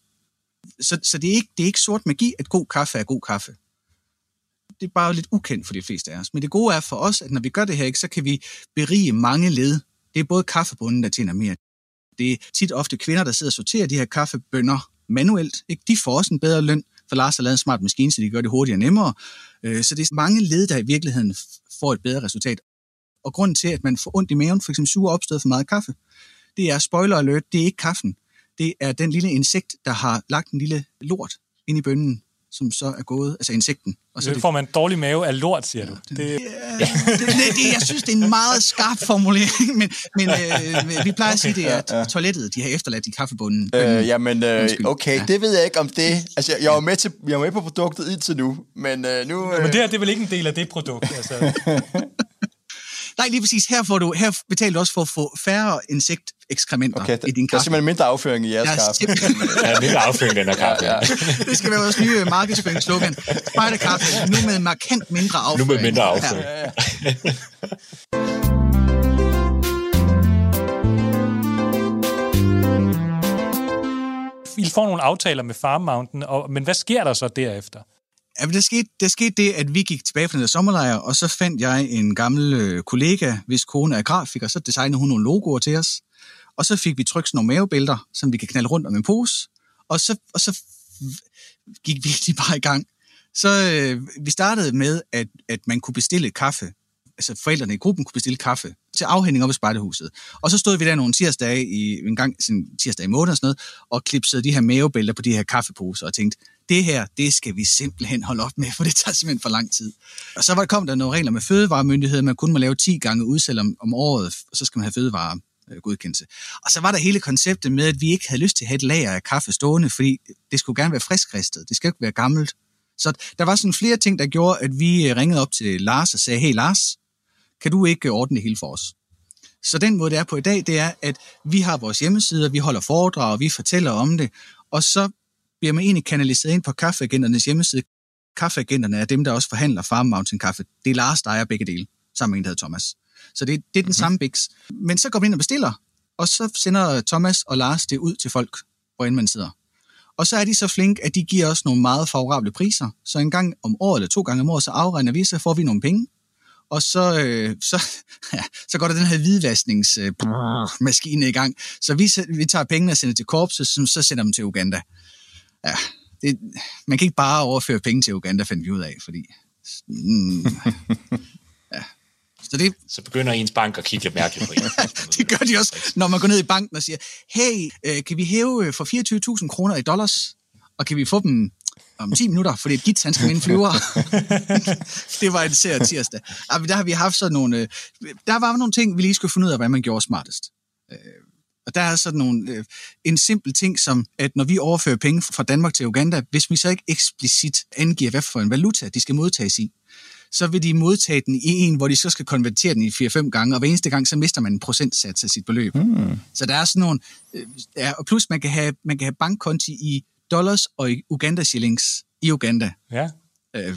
Så, så det, er ikke, det er ikke sort magi, at god kaffe er god kaffe. Det er bare lidt ukendt for de fleste af os. Men det gode er for os, at når vi gør det her, ikke, så kan vi berige mange led. Det er både kaffebunden, der tjener mere. Det er tit ofte kvinder, der sidder og sorterer de her kaffebønder manuelt. Ikke? De får også en bedre løn, for Lars har lavet en smart maskine, så de gør det hurtigere og nemmere. Øh, så det er mange led, der i virkeligheden får et bedre resultat. Og grunden til, at man får ondt i maven, for eksempel suger opstået for meget kaffe, det er spoiler alert, det er ikke kaffen. Det er den lille insekt, der har lagt en lille lort ind i bønnen, som så er gået, altså insekten. Og så Så får man dårlig mave af lort, siger du. Det, det, det, det, jeg synes, det er en meget skarp formulering, men, men øh, vi plejer at sige, det er, at toilettet, de har efterladt i kaffebunden. Øh, jamen, øh, okay, Ja. det ved jeg ikke om det. Altså, jeg, jeg var med, til, jeg var med på produktet indtil nu, men øh, nu... Øh, men det her det er vel ikke en del af det produkt? Altså. Nej, lige præcis. Her, får du, her betaler du også for at få færre insektekskrementer Okay, i din der er kaffe. simpelthen mindre afføring i jeres Der er kaffe. simpelthen- Ja, mindre afføring, den her kaffe. Ja, ja. Det skal være vores nye markedsføringsslogan. Spejderkaffe, nu med markant mindre Nu afføring. med mindre afføring. Ja. I får nogle aftaler med Farm Mountain, og, men hvad sker der så derefter? Ja, men der, skete, der skete det, at vi gik tilbage fra den der sommerlejr, og så fandt jeg en gammel øh, kollega, hvis kone er grafiker, så designede hun nogle logoer til os. Og så fik vi trykt sådan nogle mavebælter, som vi kan knalde rundt om en pose. Og så, og så gik vi lige bare i gang. Så øh, vi startede med, at, at man kunne bestille kaffe. Altså forældrene i gruppen kunne bestille kaffe til afhænding op i spejderhuset. Og så stod vi der nogle tirsdage i, en gang sådan tirsdag i måneden og sådan noget, og klipsede de her mavebælter på de her kaffeposer og tænkte, det her, det skal vi simpelthen holde op med, for det tager simpelthen for lang tid. Og så var, kom der nogle regler med fødevaremyndighed, man kun må lave 10 gange udsalg om, om året, og så skal man have fødevare øh, godkendelse. Og så var der hele konceptet med, at vi ikke havde lyst til at have et lager af kaffe stående, fordi det skulle gerne være friskristet, det skal ikke være gammelt. Så der var sådan flere ting, der gjorde, at vi øh, ringede op til Lars og sagde, hey Lars, kan du ikke øh, ordne det hele for os? Så den måde, det er på i dag, det er, at vi har vores hjemmesider, vi holder foredrag, vi fortæller om det, og så bliver man egentlig kanaliseret ind på kaffeagenternes hjemmeside. Kaffeagenterne er dem, der også forhandler Farm Mountain Kaffe. Det er Lars, der ejer begge dele, sammen med en, der hedder Thomas. Så det, det er den mm-hmm. samme biks. Men så går man ind og bestiller, og så sender Thomas og Lars det ud til folk, hvor end man sidder. Og så er de så flinke, at de giver os nogle meget favorable priser. Så en gang om året eller to gange om året, så afregner vi, så får vi nogle penge. Og så, øh, så, ja, så går der den her hvidvaskningsmaskine i gang. Så vi, vi tager pengene og sender til korpset, som så sender dem til Uganda. Ja, det, man kan ikke bare overføre penge til Uganda, fandt vi ud af, fordi... Mm, ja. Så det, Så begynder ens bank at kigge lidt mærkeligt på en. det gør de også, når man går ned i banken og siger, hey, øh, kan vi hæve øh, for 24.000 kroner i dollars, og kan vi få dem om 10 minutter, fordi et git, han skal en flyver. det var en ser tirsdag. Men der har vi haft sådan nogle, øh, der var nogle ting, vi lige skulle finde ud af, hvad man gjorde smartest. Og der er sådan nogle, øh, en simpel ting som, at når vi overfører penge fra Danmark til Uganda, hvis vi så ikke eksplicit angiver, hvad for en valuta de skal modtages i, så vil de modtage den i en, hvor de så skal konvertere den i 4-5 gange, og hver eneste gang, så mister man en procentsats af sit beløb. Hmm. Så der er sådan nogle, øh, ja, og plus man kan have, man kan have bankkonti i dollars og i Uganda shillings i Uganda. Ja. Øh,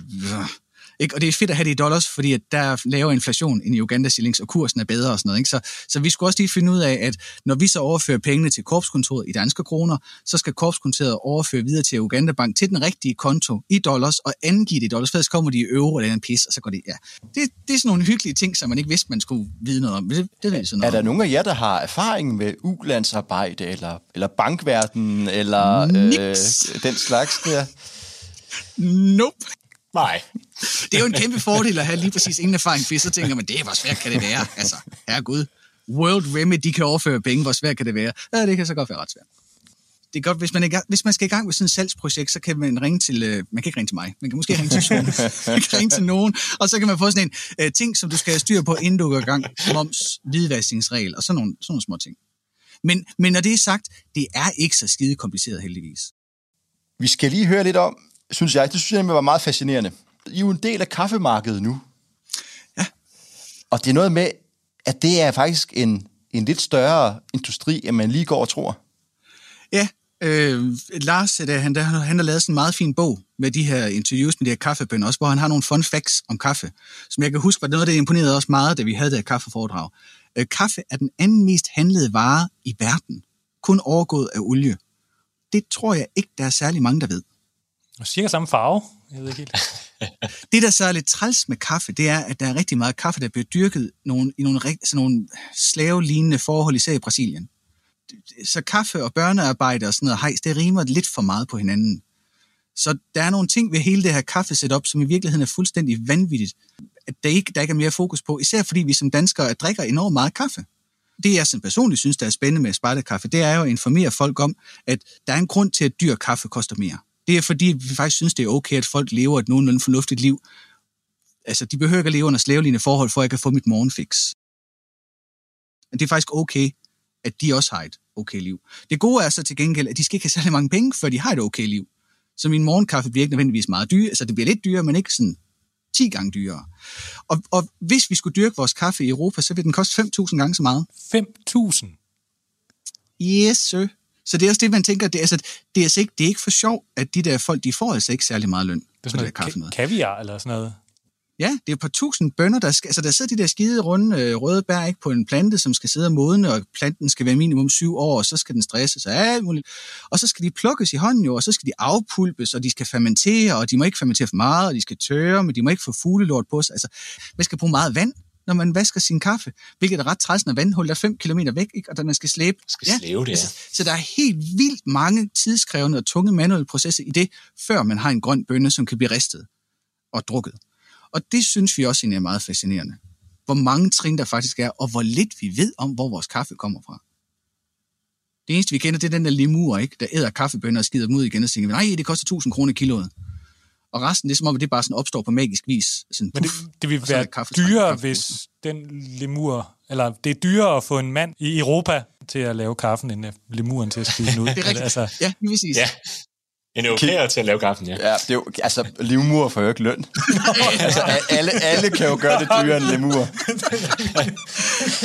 ikke? Og det er fedt at have det i dollars, fordi at der er lavere inflation end i Uganda shillings, og kursen er bedre og sådan noget. Ikke? Så, så vi skulle også lige finde ud af, at når vi så overfører pengene til korpskontoret i danske kroner, så skal korpskontoret overføre videre til Uganda Bank til den rigtige konto i dollars, og angive det i dollars, for ellers kommer de i euro eller en pis, og så går det, ja. Det, det er sådan nogle hyggelige ting, som man ikke vidste, man skulle vide noget om. Det, det ved vi sådan Er noget der om. nogen af jer, der har erfaring med ulandsarbejde, eller, eller bankverden, eller Niks. øh, den slags der? Nope. Nej. Det er jo en kæmpe fordel at have lige præcis ingen erfaring, for så tænker man, det er, hvor svært kan det være? Altså, herregud. World Remedy, de kan overføre penge, hvor svært kan det være? Ja, det kan så godt være ret svært. Det er godt, hvis man, er, hvis man skal i gang med sådan et salgsprojekt, så kan man ringe til, øh, man kan ikke ringe til mig, man kan måske ringe til Sune, man kan ringe til nogen, og så kan man få sådan en øh, ting, som du skal have styr på, inden du går i gang, moms, hvidvaskningsregel, og sådan nogle, sådan nogle små ting. Men, men når det er sagt, det er ikke så skide kompliceret heldigvis. Vi skal lige høre lidt om, synes jeg, det synes jeg var meget fascinerende. I er jo en del af kaffemarkedet nu. Ja. Og det er noget med, at det er faktisk en, en lidt større industri, end man lige går og tror. Ja, øh, Lars, der, han, der, han har lavet sådan en meget fin bog med de her interviews med de her kaffebønder, også hvor han har nogle fun facts om kaffe, som jeg kan huske var noget, der imponerede os meget, da vi havde det her kaffeforedrag. Øh, kaffe er den anden mest handlede vare i verden, kun overgået af olie. Det tror jeg ikke, der er særlig mange, der ved. Og cirka samme farve. Jeg ved ikke helt. Det, der så er lidt træls med kaffe, det er, at der er rigtig meget kaffe, der bliver dyrket nogle, i nogle, sådan nogle slavelignende forhold, især i Brasilien. Så kaffe og børnearbejde og sådan noget hejs, det rimer lidt for meget på hinanden. Så der er nogle ting ved hele det her kaffesetup, som i virkeligheden er fuldstændig vanvittigt. at der ikke, der ikke er mere fokus på, især fordi vi som danskere drikker enormt meget kaffe. Det, jeg som personligt synes, der er spændende med spejderkaffe, det er jo at informere folk om, at der er en grund til, at dyr kaffe koster mere. Det er fordi, vi faktisk synes, det er okay, at folk lever et nogenlunde fornuftigt liv. Altså, de behøver ikke at leve under slavelignende forhold, for at jeg kan få mit morgenfix. Men det er faktisk okay, at de også har et okay liv. Det gode er så til gengæld, at de skal ikke have særlig mange penge, før de har et okay liv. Så min morgenkaffe bliver ikke nødvendigvis meget dyr, altså det bliver lidt dyrere, men ikke sådan 10 gange dyrere. Og, og hvis vi skulle dyrke vores kaffe i Europa, så vil den koste 5.000 gange så meget. 5.000? Yes, sir. Så det er også det, man tænker, det er, altså, det er, altså ikke, det er ikke for sjov, at de der folk, de får altså ikke særlig meget løn. Det er sådan der kaffe noget ka- kaviar eller sådan noget. Ja, det er på tusind bønder, der skal, altså der sidder de der skide runde øh, røde bær ikke, på en plante, som skal sidde og modne, og planten skal være minimum syv år, og så skal den stresses og alt muligt. Og så skal de plukkes i hånden jo, og så skal de afpulpes, og de skal fermentere, og de må ikke fermentere for meget, og de skal tørre, men de må ikke få fuglelort på sig. Altså, man skal bruge meget vand, når man vasker sin kaffe, hvilket er ret træls, når vandhullet er 5 km væk, ikke? og der man skal slæbe. Skal slæve det, ja. altså, så der er helt vildt mange tidskrævende og tunge manuelle processer i det, før man har en grøn bønne, som kan blive ristet og drukket. Og det synes vi også er meget fascinerende. Hvor mange trin der faktisk er, og hvor lidt vi ved om, hvor vores kaffe kommer fra. Det eneste, vi kender, det er den der lemur, ikke? der æder kaffebønner og skider dem ud igen og siger, nej, det koster 1000 kroner kiloet. Og resten, det er som om, at det bare sådan opstår på magisk vis. Sådan, Men det, puff, det vil er være dyrere, kaffe- hvis den lemur... Eller det er dyrere at få en mand i Europa til at lave kaffen, end lemuren til at skide den ud. Det er rigtigt. Altså, Ja, lige præcis. Ja. En europæer til at lave kaffen, ja. Ja, det er jo, altså, livmur får jo ikke løn. altså, alle, alle kan jo gøre det dyrere end lemur.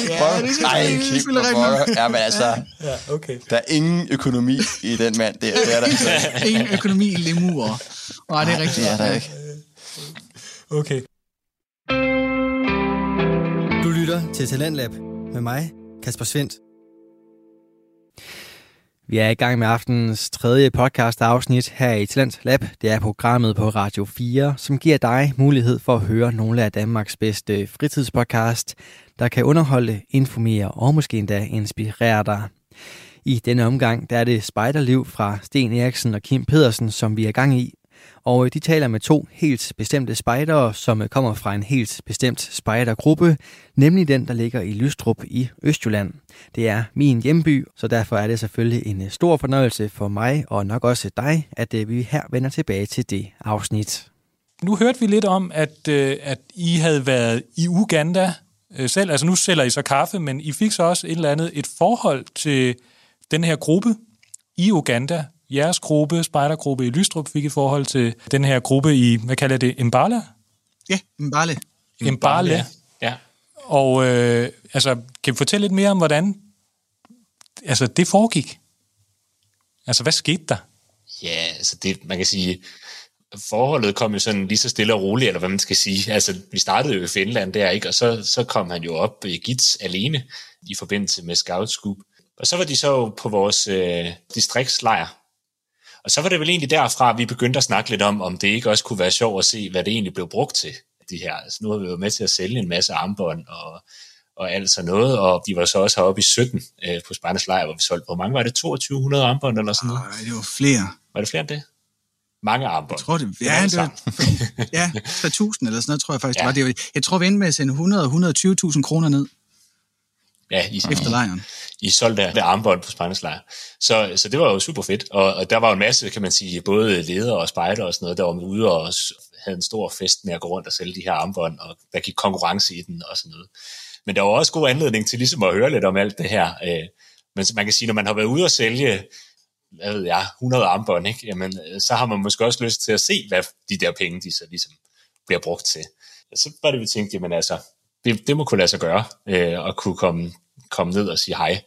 Ja, det skal Ej, er rigtigt. pokker. Ja, men altså, ja, okay. der er ingen økonomi i den mand. Det, det er der altså. Ingen økonomi i lemurer. Nej, det er rigtigt. Det er der ikke. Okay. Du lytter til Talentlab med mig, Kasper Svendt. Vi er i gang med aftenens tredje podcast afsnit her i Talent Lab. Det er programmet på Radio 4, som giver dig mulighed for at høre nogle af Danmarks bedste fritidspodcast, der kan underholde, informere og måske endda inspirere dig. I denne omgang der er det Spejderliv fra Sten Eriksen og Kim Pedersen, som vi er gang i. Og øh, de taler med to helt bestemte spejdere, som øh, kommer fra en helt bestemt spejdergruppe, nemlig den, der ligger i Lystrup i Østjylland. Det er min hjemby, så derfor er det selvfølgelig en øh, stor fornøjelse for mig og nok også dig, at vi her vender tilbage til det afsnit. Nu hørte vi lidt om, at, at I havde været i Uganda selv. Altså nu sælger I så kaffe, men I fik så også et eller andet et forhold til den her gruppe i Uganda. Jeres gruppe, spejdergruppe i Lystrup, fik et forhold til den her gruppe i, hvad kalder det, Mbala? Ja, Mbale. Mbale. Ja. ja. Og øh, altså, kan vi fortælle lidt mere om, hvordan altså, det foregik? Altså, hvad skete der? Ja, altså det, man kan sige, forholdet kom jo sådan lige så stille og roligt, eller hvad man skal sige. Altså, vi startede jo i Finland der, ikke? Og så, så kom han jo op i Gits alene i forbindelse med Scout Scoop. Og så var de så på vores øh, distriktslejr. Og så var det vel egentlig derfra, vi begyndte at snakke lidt om, om det ikke også kunne være sjovt at se, hvad det egentlig blev brugt til, de her. Altså, nu har vi jo med til at sælge en masse armbånd og, og alt sådan noget, og de var så også heroppe i 17 øh, på Sparnes lejr, hvor vi solgte, hvor mange var det? 2200 armbånd eller sådan noget? Ej, det var flere. Var det flere end det? Mange armbånd. Jeg tror det. Ja, det var, ja 3.000 eller sådan noget, tror jeg faktisk, ja. Var. Det var. Jeg tror, vi endte med at sende 100 og 120.000 kroner ned Ja, i, efter lejren. I solgte der, armbånd på lejr. Så, så det var jo super fedt. Og, og der var jo en masse, kan man sige, både ledere og spejder og sådan noget, der var med ude og s- havde en stor fest med at gå rundt og sælge de her armbånd, og der gik konkurrence i den og sådan noget. Men der var også god anledning til ligesom at høre lidt om alt det her. Øh, men man kan sige, når man har været ude og sælge hvad ved jeg, 100 armbånd, ikke? Jamen, øh, så har man måske også lyst til at se, hvad de der penge, de så ligesom bliver brugt til. Så var det, vi tænkte, jamen altså, det, det må kunne lade sig gøre, øh, at kunne komme, komme ned og sige hej.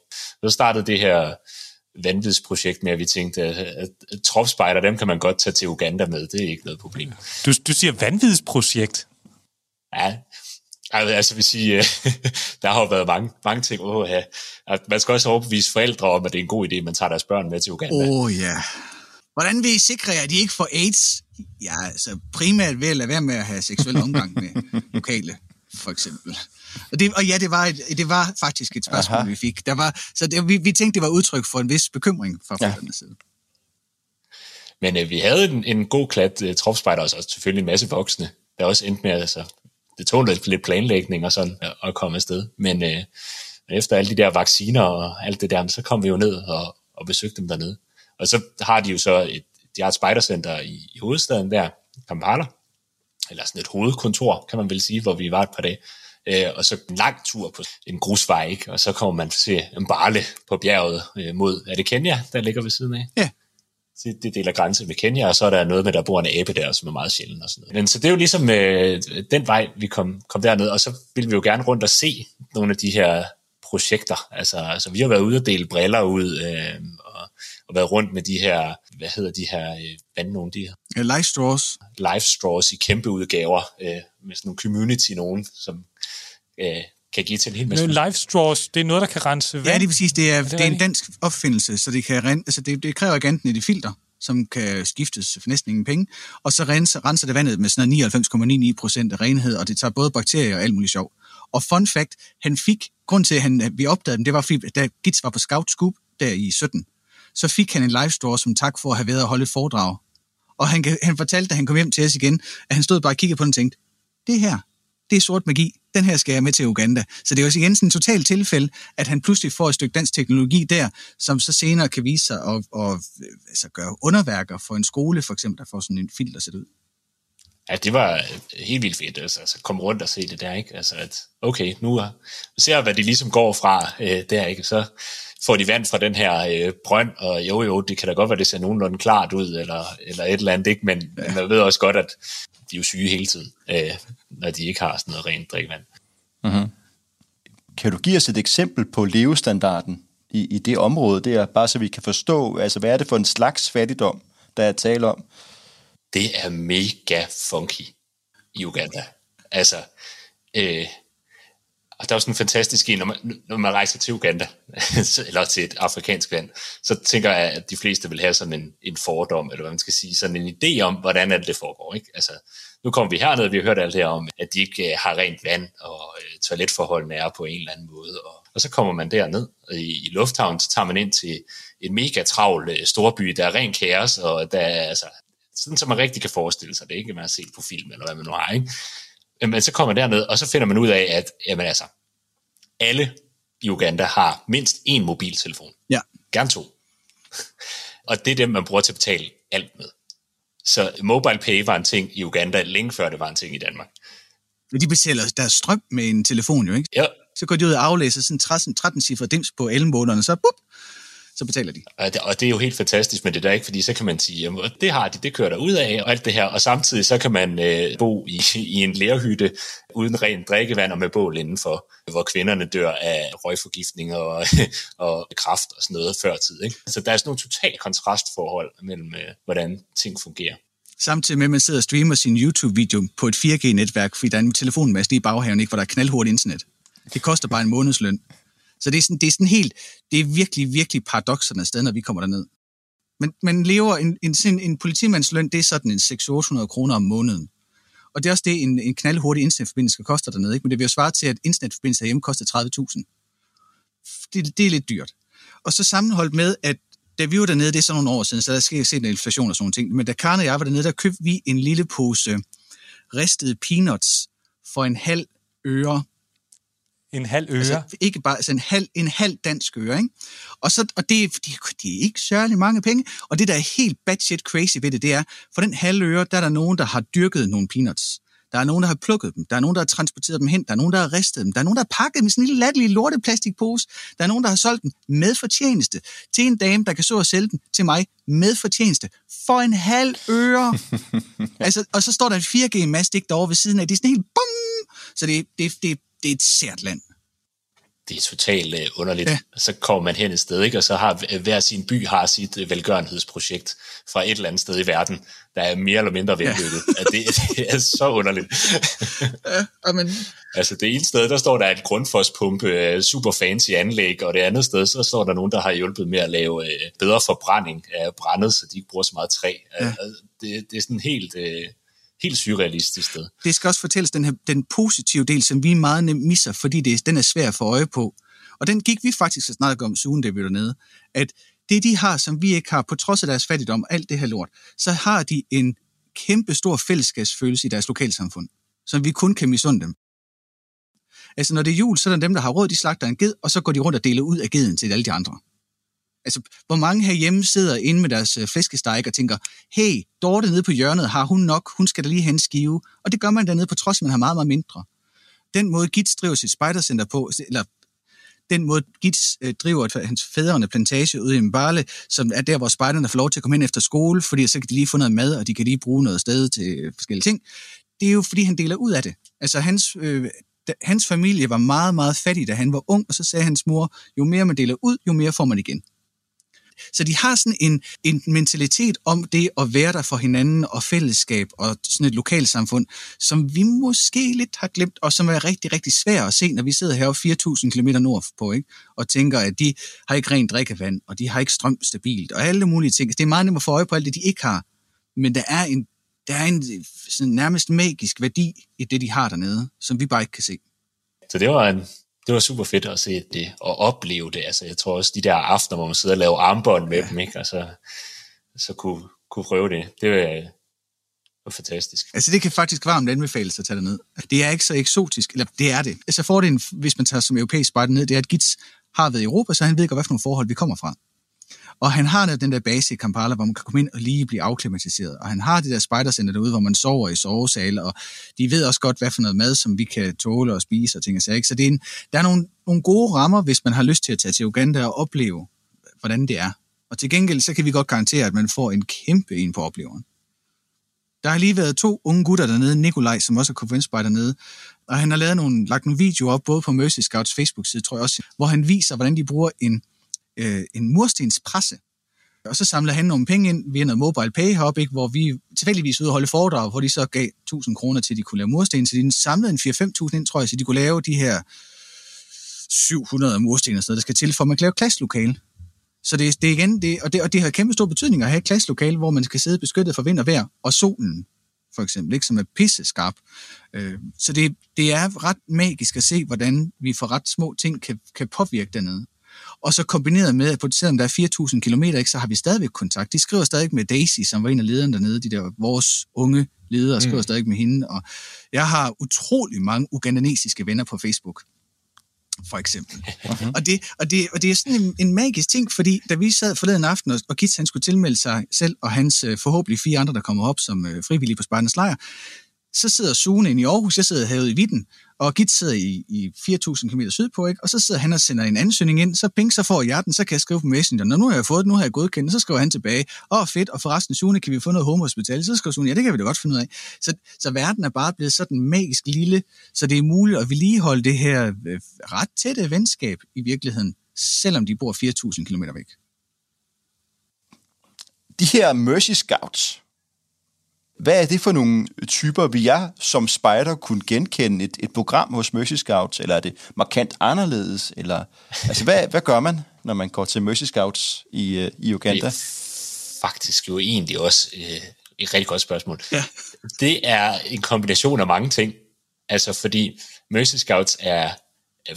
Så startede det her vanvidsprojekt med, at vi tænkte, at, at, at tropspejder, dem kan man godt tage til Uganda med, det er ikke noget problem. Du, du siger vanvidsprojekt. Ja, altså vil sige, øh, der har jo været mange, mange ting. Oh, ja. Man skal også overbevise forældre om, at det er en god idé, at man tager deres børn med til Uganda. Åh oh, ja. Hvordan vil I sikre jer, at de ikke får AIDS? Ja, altså primært ved at lade være med at have seksuel omgang med lokale, for eksempel. Og, det, og ja, det var, et, det var faktisk et spørgsmål, Aha. Vi fik. Der var, så det, vi, vi tænkte, det var udtryk for en vis bekymring fra Ja. forældrenes side. Men øh, vi havde en, en god klat øh, tropspejder, og så selvfølgelig en masse voksne, der også endte med, altså, det tog lidt, lidt planlægning og sådan at, at komme afsted. Men, øh, efter alle de der vacciner og alt det der, så kom vi jo ned og, og besøgte dem dernede. Og så har de jo så et, de har et spejdercenter i, i hovedstaden der, Kampala, eller sådan et hovedkontor, kan man vel sige, hvor vi var et par dage. Øh, og så en lang tur på en grusvej, ikke? og så kommer man til en barle på bjerget øh, mod, er det Kenya, der ligger ved siden af? Ja. Det, det deler grænse med Kenya, og så er der noget med, der bor en abe der, som er meget sjældent og sådan noget. Men så det er jo ligesom øh, den vej, vi kom, kom derned, og så ville vi jo gerne rundt og se nogle af de her projekter. Altså, altså vi har været ude og dele briller ud, øh, og, været rundt med de her, hvad hedder de her, øh, hvad nogen de her? Ja, Life Straws. Life Straws i kæmpe udgaver, øh, med sådan nogle community nogen, som øh, kan give til en hel masse. Men live straws, det er noget, der kan rense vand. Ja, det er præcis. Det er, Er det det er en dansk opfindelse, så det, kan, ren- altså det, det kræver ikke enten et filter, som kan skiftes for næsten ingen penge, og så renser, renser det vandet med sådan noget 99,99 procent af renhed, og det tager både bakterier og alt muligt sjov. Og fun fact, han fik, grund til, at han, at vi opdagede dem, det var fordi, da Gits var på Scout Scoop der i 17, så fik han en live store som tak for at have været og holde et foredrag. Og han, han fortalte, da han kom hjem til os igen, at han stod bare og kiggede på den og tænkte, det her, det er sort magi, den her skal jeg med til Uganda. Så det er jo igen sådan en total tilfælde, at han pludselig får et stykke dansk teknologi der, som så senere kan vise sig at, at, øh, altså gøre underværker for en skole, for eksempel, der får sådan en filter sat ud. Ja, det var helt vildt fedt, altså, altså komme rundt og se det der, ikke? Altså, at okay, nu er, ser jeg, hvad de ligesom går fra øh, der, ikke? Så får de vand fra den her øh, brønd, og jo jo, det kan da godt være, det ser nogenlunde klart ud, eller, eller et eller andet, ikke? Men, ja. men man ved også godt, at de er jo syge hele tiden, øh, når de ikke har sådan noget rent drikkevand. Mm-hmm. Kan du give os et eksempel på levestandarden i, i det område der, bare så vi kan forstå, altså hvad er det for en slags fattigdom, der er tale om? Det er mega funky i Uganda. Altså, øh, og der er jo sådan en fantastisk en, når man, når man rejser til Uganda, eller til et afrikansk land, så tænker jeg, at de fleste vil have sådan en, en fordom, eller hvad man skal sige, sådan en idé om, hvordan er det, det foregår. Ikke? Altså, nu kommer vi herned, vi har hørt alt det her om, at de ikke øh, har rent vand, og øh, toiletforholdene er på en eller anden måde. Og, og så kommer man derned i, i lufthavnen, så tager man ind til en mega travl øh, storby, der er ren kaos, og der er altså, sådan som man rigtig kan forestille sig det, ikke? Man har set på film, eller hvad man nu har, ikke? Men så kommer man derned, og så finder man ud af, at jamen altså, alle i Uganda har mindst én mobiltelefon. Ja. Gerne to. og det er dem, man bruger til at betale alt med. Så mobile pay var en ting i Uganda, længe før det var en ting i Danmark. Men de betaler deres strøm med en telefon jo, ikke? Ja. Så går de ud og aflæser sådan 13, 13 cifre dims på elmålerne, så bup, så betaler de. Og det, og det er jo helt fantastisk med det der, ikke? fordi så kan man sige, jamen, det har de, det kører der ud af, og alt det her, og samtidig så kan man øh, bo i, i en lærhytte uden rent drikkevand og med bål indenfor, hvor kvinderne dør af røgforgiftning og, og kræft og sådan noget før tid. Ikke? Så der er sådan nogle totalt kontrastforhold mellem, øh, hvordan ting fungerer. Samtidig med, at man sidder og streamer sin YouTube-video på et 4G-netværk, fordi der er en telefonmast lige i baghaven, ikke, hvor der er knaldhurtigt internet. Det koster bare en månedsløn. Så det er sådan, det er sådan helt, det er virkelig, virkelig paradoxerne sted, når vi kommer derned. Men man lever, en, en, en, en politimandsløn, det er sådan en 600-800 kroner om måneden. Og det er også det, en, en knaldhurtig internetforbindelse skal koste dernede. Ikke? Men det vil jo svare til, at internetforbindelse hjemme koster 30.000. Det, det er lidt dyrt. Og så sammenholdt med, at da vi var dernede, det er sådan nogle år siden, så der skal set en inflation og sådan nogle ting, men da Karen og jeg var dernede, der købte vi en lille pose ristede peanuts for en halv øre. En halv øre? Altså, ikke bare, altså en halv, en halv dansk øre, ikke? Og, så, og det, det, det er ikke særlig mange penge, og det, der er helt batshit crazy ved det, det er, for den halv øre, der er der nogen, der har dyrket nogle peanuts. Der er nogen, der har plukket dem. Der er nogen, der har transporteret dem hen. Der er nogen, der har ristet dem. Der er nogen, der har pakket dem i sådan en lille latterlig lorteplastikpose. Der er nogen, der har solgt den med fortjeneste til en dame, der kan så og sælge den til mig med fortjeneste for en halv øre. altså, og så står der en 4G-mast derovre ved siden af. Det er sådan helt bum! Så det, det, det, det er et sært land. det er totalt øh, underligt. Ja. Så kommer man hen et sted, ikke? og så har øh, hver sin by har sit øh, velgørenhedsprojekt fra et eller andet sted i verden, der er mere eller mindre vellykket. Ja. det, det er så underligt. ja, amen. Altså det ene sted, der står der et grundfospumpe, øh, super fancy anlæg, og det andet sted, så står der nogen, der har hjulpet med at lave øh, bedre forbrænding af brændet, så de ikke bruger så meget træ. Ja. Ja. Det, det er sådan helt... Øh, helt surrealistisk sted. Det skal også fortælles den, her, den positive del, som vi meget nemt misser, fordi det, den er svær at få øje på. Og den gik vi faktisk så snart om sugen, da vi var dernede, at det de har, som vi ikke har, på trods af deres fattigdom og alt det her lort, så har de en kæmpe stor fællesskabsfølelse i deres lokalsamfund. som vi kun kan misunde dem. Altså, når det er jul, så er der dem, der har råd, de slagter en ged, og så går de rundt og deler ud af geden til alle de andre. Altså, hvor mange herhjemme sidder inde med deres øh, flæskesteg og tænker, hey, Dorte nede på hjørnet, har hun nok, hun skal da lige have en skive. Og det gør man dernede, på trods af, at man har meget, meget mindre. Den måde, Gits driver sit spejdercenter på, eller den måde, Gits øh, driver at hans fædrene plantage ude i Mbale, som er der, hvor spejderne får lov til at komme ind efter skole, fordi så kan de lige få noget mad, og de kan lige bruge noget sted til forskellige ting. Det er jo, fordi han deler ud af det. Altså, hans, øh, da, hans familie var meget, meget fattig, da han var ung, og så sagde hans mor, jo mere man deler ud, jo mere får man igen. Så de har sådan en, en mentalitet om det at være der for hinanden og fællesskab og sådan et lokalsamfund, som vi måske lidt har glemt, og som er rigtig, rigtig svært at se, når vi sidder her 4.000 km nordpå, ikke? og tænker, at de har ikke rent drikkevand, og de har ikke strøm stabilt, og alle mulige ting. Det er meget nemt at få øje på alt det, de ikke har, men der er en, der er en sådan nærmest magisk værdi i det, de har dernede, som vi bare ikke kan se. Så det var, en, det var super fedt at se det, og opleve det. Altså, jeg tror også, de der aftener, hvor man sidder og laver armbånd med ja. dem, ikke? Og så, så kunne, kunne prøve det. Det var, var fantastisk. Altså det kan faktisk varmt anbefales at tage det ned. Det er ikke så eksotisk, eller det er det. Altså fordelen, hvis man tager som europæisk spejder ned, det er, at Gits har været i Europa, så han ved godt, hvad for nogle forhold vi kommer fra. Og han har den der base i Kampala, hvor man kan komme ind og lige blive afklimatiseret. Og han har det der spejdercenter derude, hvor man sover i sovesale, og de ved også godt, hvad for noget mad, som vi kan tåle og spise og ting og sager. ikke? Så det er en, der er nogle, nogle gode rammer, hvis man har lyst til at tage til Uganda og opleve, hvordan det er. Og til gengæld, så kan vi godt garantere, at man får en kæmpe en på opleveren. Der har lige været to unge gutter dernede, Nikolaj, som også er konferenspejder dernede, og han har lavet nogle, lagt nogle videoer op, både på Mercy Scouts Facebook-side, tror jeg også, hvor han viser, hvordan de bruger en, øh, en murstenspresse. Og så samler han nogle penge ind via noget mobile pay heroppe, ikke, hvor vi tilfældigvis ude og holde foredrag, hvor de så gav 1000 kroner til, at de kunne lave mursten. Så de samlede en 4-5.000 ind, tror jeg, så de kunne lave de her 700 mursten og sådan noget, der skal til, for at man kan lave klasselokale. Så det, det er igen, det, og, det, og det har kæmpe stor betydning at have et klasselokale, hvor man skal sidde beskyttet for vind og vejr, og solen, for eksempel, ikke, som er pisse skarp. Øh, så det, det er ret magisk at se, hvordan vi for ret små ting kan, kan påvirke dernede. Og så kombineret med, at på selvom der er 4.000 km, ikke, så har vi stadigvæk kontakt. De skriver stadig med Daisy, som var en af lederne dernede, de der vores unge ledere skriver mm. stadig med hende. Og jeg har utrolig mange ugandanesiske venner på Facebook for eksempel. Uh-huh. Og, det, og, det, og det er sådan en, en magisk ting, fordi da vi sad forleden aften, og, og Gits han skulle tilmelde sig selv og hans øh, forhåbentlig fire andre, der kommer op som øh, frivillige på Spartans Lejr, så sidder Sune inde i Aarhus, jeg sidder herude i Vitten, og Git sidder i, i 4.000 km sydpå, ikke? og så sidder han og sender en ansøgning ind, så ping, så får jeg den, så kan jeg skrive på Messenger, når nu har jeg fået det, nu har jeg godkendt så skriver han tilbage, åh oh, fedt, og forresten Sune, kan vi få noget home hospital? Så skriver Sune, ja det kan vi da godt finde ud af. Så, så verden er bare blevet sådan magisk lille, så det er muligt at vedligeholde det her øh, ret tætte venskab i virkeligheden, selvom de bor 4.000 km væk. De her Mercy Scouts, hvad er det for nogle typer, vi jeg som spejder kunne genkende et, et program hos Mercy Scouts, eller er det markant anderledes? Eller, altså, hvad, hvad gør man, når man går til Mercy Scouts i, øh, i Uganda? Det er faktisk jo egentlig også øh, et rigtig godt spørgsmål. Ja. Det er en kombination af mange ting. Altså fordi Mercy Scouts er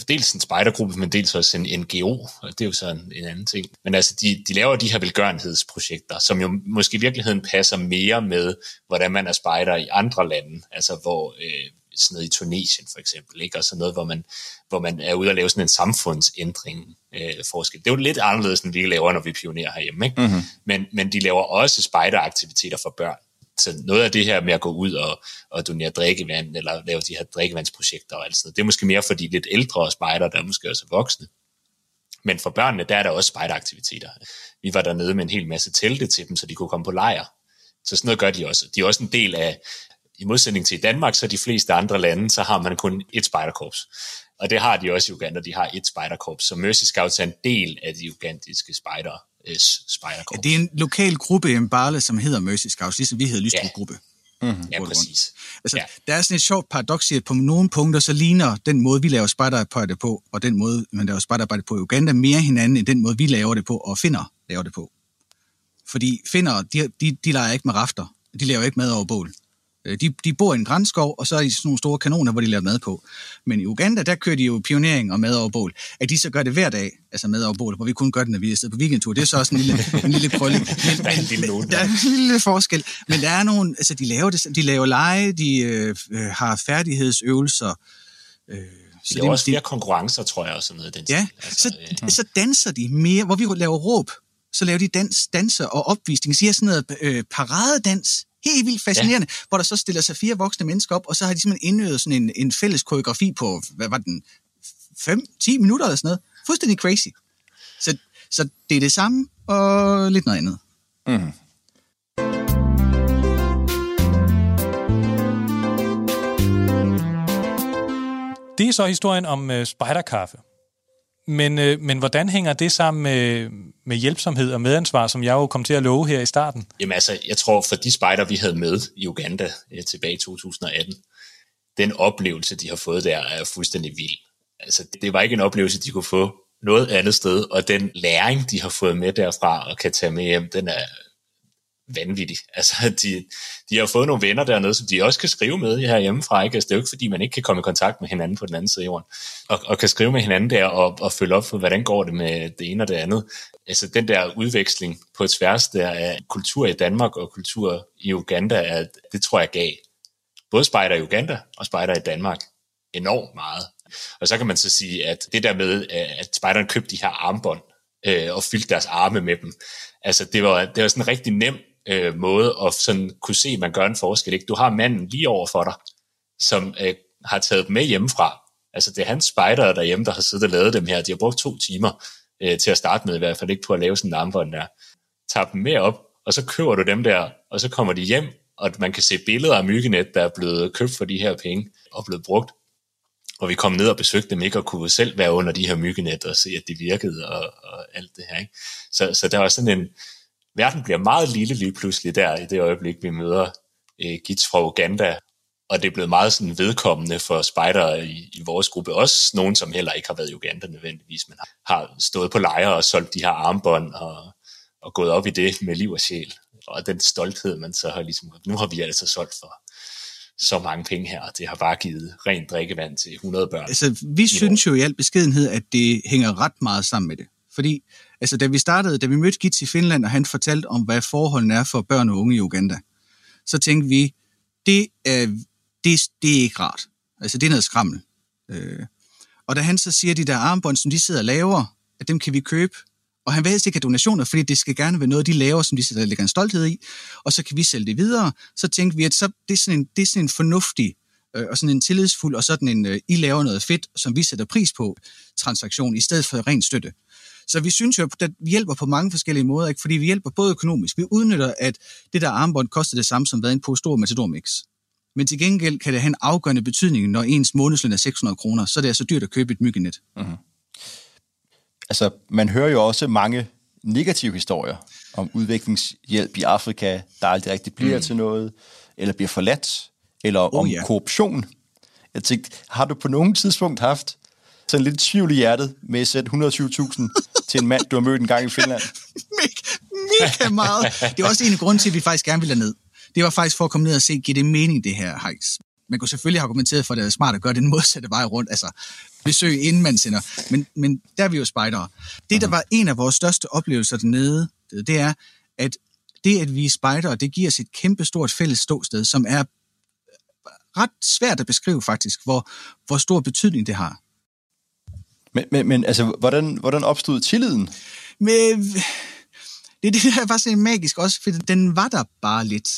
dels en spejdergruppe, men dels også en NGO, og det er jo sådan en anden ting. Men altså, de, de laver de her velgørenhedsprojekter, som jo måske i virkeligheden passer mere med, hvordan man er spejder i andre lande, altså hvor øh, sådan noget i Tunesien for eksempel, ikke? og sådan noget, hvor man, hvor man er ude og lave sådan en samfundsændring øh, forskel. Det er jo lidt anderledes, end vi laver, når vi pionerer herhjemme, ikke? Mm-hmm. Men, men de laver også spejderaktiviteter for børn. Så noget af det her med at gå ud og, og donere drikkevand, eller lave de her drikkevandsprojekter og alt sådan noget, det er måske mere for de lidt ældre spejder, der er måske også er voksne. Men for børnene, der er der også spejderaktiviteter. Vi var dernede med en hel masse telte til dem, så de kunne komme på lejr. Så sådan noget gør de også. De er også en del af, i modsætning til i Danmark, så de fleste andre lande, så har man kun et spejderkorps. Og det har de også i Uganda, de har et spejderkorps. Så Mercy Scouts er en del af de ugandiske spejdere spejderkorps. Ja, det er en lokal gruppe i Mbale, som hedder Mercy Scouts, ligesom vi hedder Lystrup ja. Gruppe. Mm-hmm. Ja, præcis. Altså, ja. Der er sådan et sjovt paradoks i, at på nogle punkter, så ligner den måde, vi laver spejderarbejde på, og den måde, man laver spejderarbejde på i Uganda, mere hinanden, end den måde, vi laver det på, og finder laver det på. Fordi finder, de, de, de leger ikke med rafter. De laver ikke mad over bål. Øh, De, de bor i en grænskov, og så er de sådan nogle store kanoner, hvor de laver mad på. Men i Uganda, der kører de jo pionering og mad over bål. At de så gør det hver dag, altså mad over bål, hvor vi kun gør det, når vi er på weekendtur. Det er så også en lille, en lille krølle. Men, Der er en lille der er en lille forskel. Men der er nogle, altså de laver, det, de laver lege, de øh, øh, har færdighedsøvelser. Øh, De laver også flere konkurrencer, tror jeg, og sådan noget. Den Ja, stil. så, øh, så danser de mere, hvor vi laver råb, så laver de dans, danser og opvisning. Så har sådan noget øh, paradedans, helt vildt fascinerende, ja. hvor der så stiller sig fire voksne mennesker op, og så har de simpelthen indøvet sådan en, en fælles koreografi på, hvad var den, 5-10 minutter eller sådan noget. Fuldstændig crazy. Så, så det er det samme, og lidt noget andet. Mm. Det er så historien om øh, spejderkaffe. Men, øh, men hvordan hænger det sammen med, med hjælpsomhed og medansvar, som jeg jo kom til at love her i starten? Jamen altså, jeg tror for de spejder, vi havde med i Uganda øh, tilbage i 2018, den oplevelse, de har fået der, er fuldstændig vild. Altså, det var ikke en oplevelse, de kunne få noget andet sted, og den læring, de har fået med derfra og kan tage med hjem, den er vanvittig. Altså, de, de har fået nogle venner dernede, som de også kan skrive med her hjemmefra. Ikke? Altså, det er jo ikke, fordi man ikke kan komme i kontakt med hinanden på den anden side af jorden, og, og kan skrive med hinanden der og, og følge op på, hvordan går det med det ene og det andet. Altså, den der udveksling på tværs der af kultur i Danmark og kultur i Uganda, er, det tror jeg gav både spejder i Uganda og spejder i Danmark enormt meget. Og så kan man så sige, at det der med, at spejderne købte de her armbånd øh, og fyldte deres arme med dem, altså det var, det var sådan en rigtig nem øh, måde at sådan kunne se, at man gør en forskel. Ikke? Du har manden lige over for dig, som øh, har taget dem med hjemmefra. Altså det er hans spejdere derhjemme, der har siddet og lavet dem her. De har brugt to timer øh, til at starte med i hvert fald, ikke på at lave sådan en armbånd der. Tager dem med op, og så køber du dem der, og så kommer de hjem, og man kan se billeder af myggenet, der er blevet købt for de her penge og blevet brugt. Og vi kom ned og besøgte dem ikke, og kunne selv være under de her myggenet og se, at de virkede og, og alt det her. Ikke? Så, så der var sådan en, verden bliver meget lille lige pludselig der i det øjeblik, vi møder øh, Gits fra Uganda, og det er blevet meget sådan vedkommende for spejdere i, i vores gruppe, også nogen, som heller ikke har været i Uganda nødvendigvis, men har stået på lejre og solgt de her armbånd og, og gået op i det med liv og sjæl. Og den stolthed, man så har ligesom, nu har vi altså solgt for så mange penge her, og det har bare givet rent drikkevand til 100 børn. Altså, vi synes jo i al beskedenhed, at det hænger ret meget sammen med det. Fordi, altså, da vi startede, da vi mødte Gits i Finland, og han fortalte om, hvad forholdene er for børn og unge i Uganda, så tænkte vi, det er, det, det er ikke rart. Altså, det er noget skrammel. Øh, og da han så siger, at de der armbånd, som de sidder og laver, at dem kan vi købe, og han vil helst ikke have donationer, fordi det skal gerne være noget, de laver, som de sætter, lægger en stolthed i, og så kan vi sælge det videre. Så tænkte vi, at så, det, er sådan en, det er sådan en fornuftig øh, og sådan en tillidsfuld, og sådan en, øh, I laver noget fedt, som vi sætter pris på, transaktion, i stedet for ren støtte. Så vi synes jo, at vi hjælper på mange forskellige måder, ikke? fordi vi hjælper både økonomisk. Vi udnytter, at det der armbånd koster det samme som hvad en på stor Matador Mix. Men til gengæld kan det have en afgørende betydning, når ens månedsløn er 600 kroner, så er det altså dyrt at købe et myggenet. Mm-hmm. Altså, man hører jo også mange negative historier om udviklingshjælp i Afrika, der aldrig rigtig bliver mm. til noget, eller bliver forladt, eller oh, om ja. korruption. Jeg tænkte, har du på nogen tidspunkt haft sådan lidt tvivl i hjertet med at sætte 120.000 til en mand, du har mødt en gang i Finland? Mega meget. Det er også en af grunden til, at vi faktisk gerne ville ned. Det var faktisk for at komme ned og se, giver det mening, det her hejs? Man kunne selvfølgelig have argumenteret for, at det er smart at gøre den modsatte vej rundt, altså besøg inden man sender. Men, men der er vi jo spejdere. Det, der var en af vores største oplevelser dernede, det, det er, at det, at vi er spejdere, det giver os et kæmpe stort fælles ståsted, som er ret svært at beskrive faktisk, hvor, hvor stor betydning det har. Men, men, men altså, hvordan, hvordan opstod tilliden? Men, det er det, der var så magisk også, for den var der bare lidt.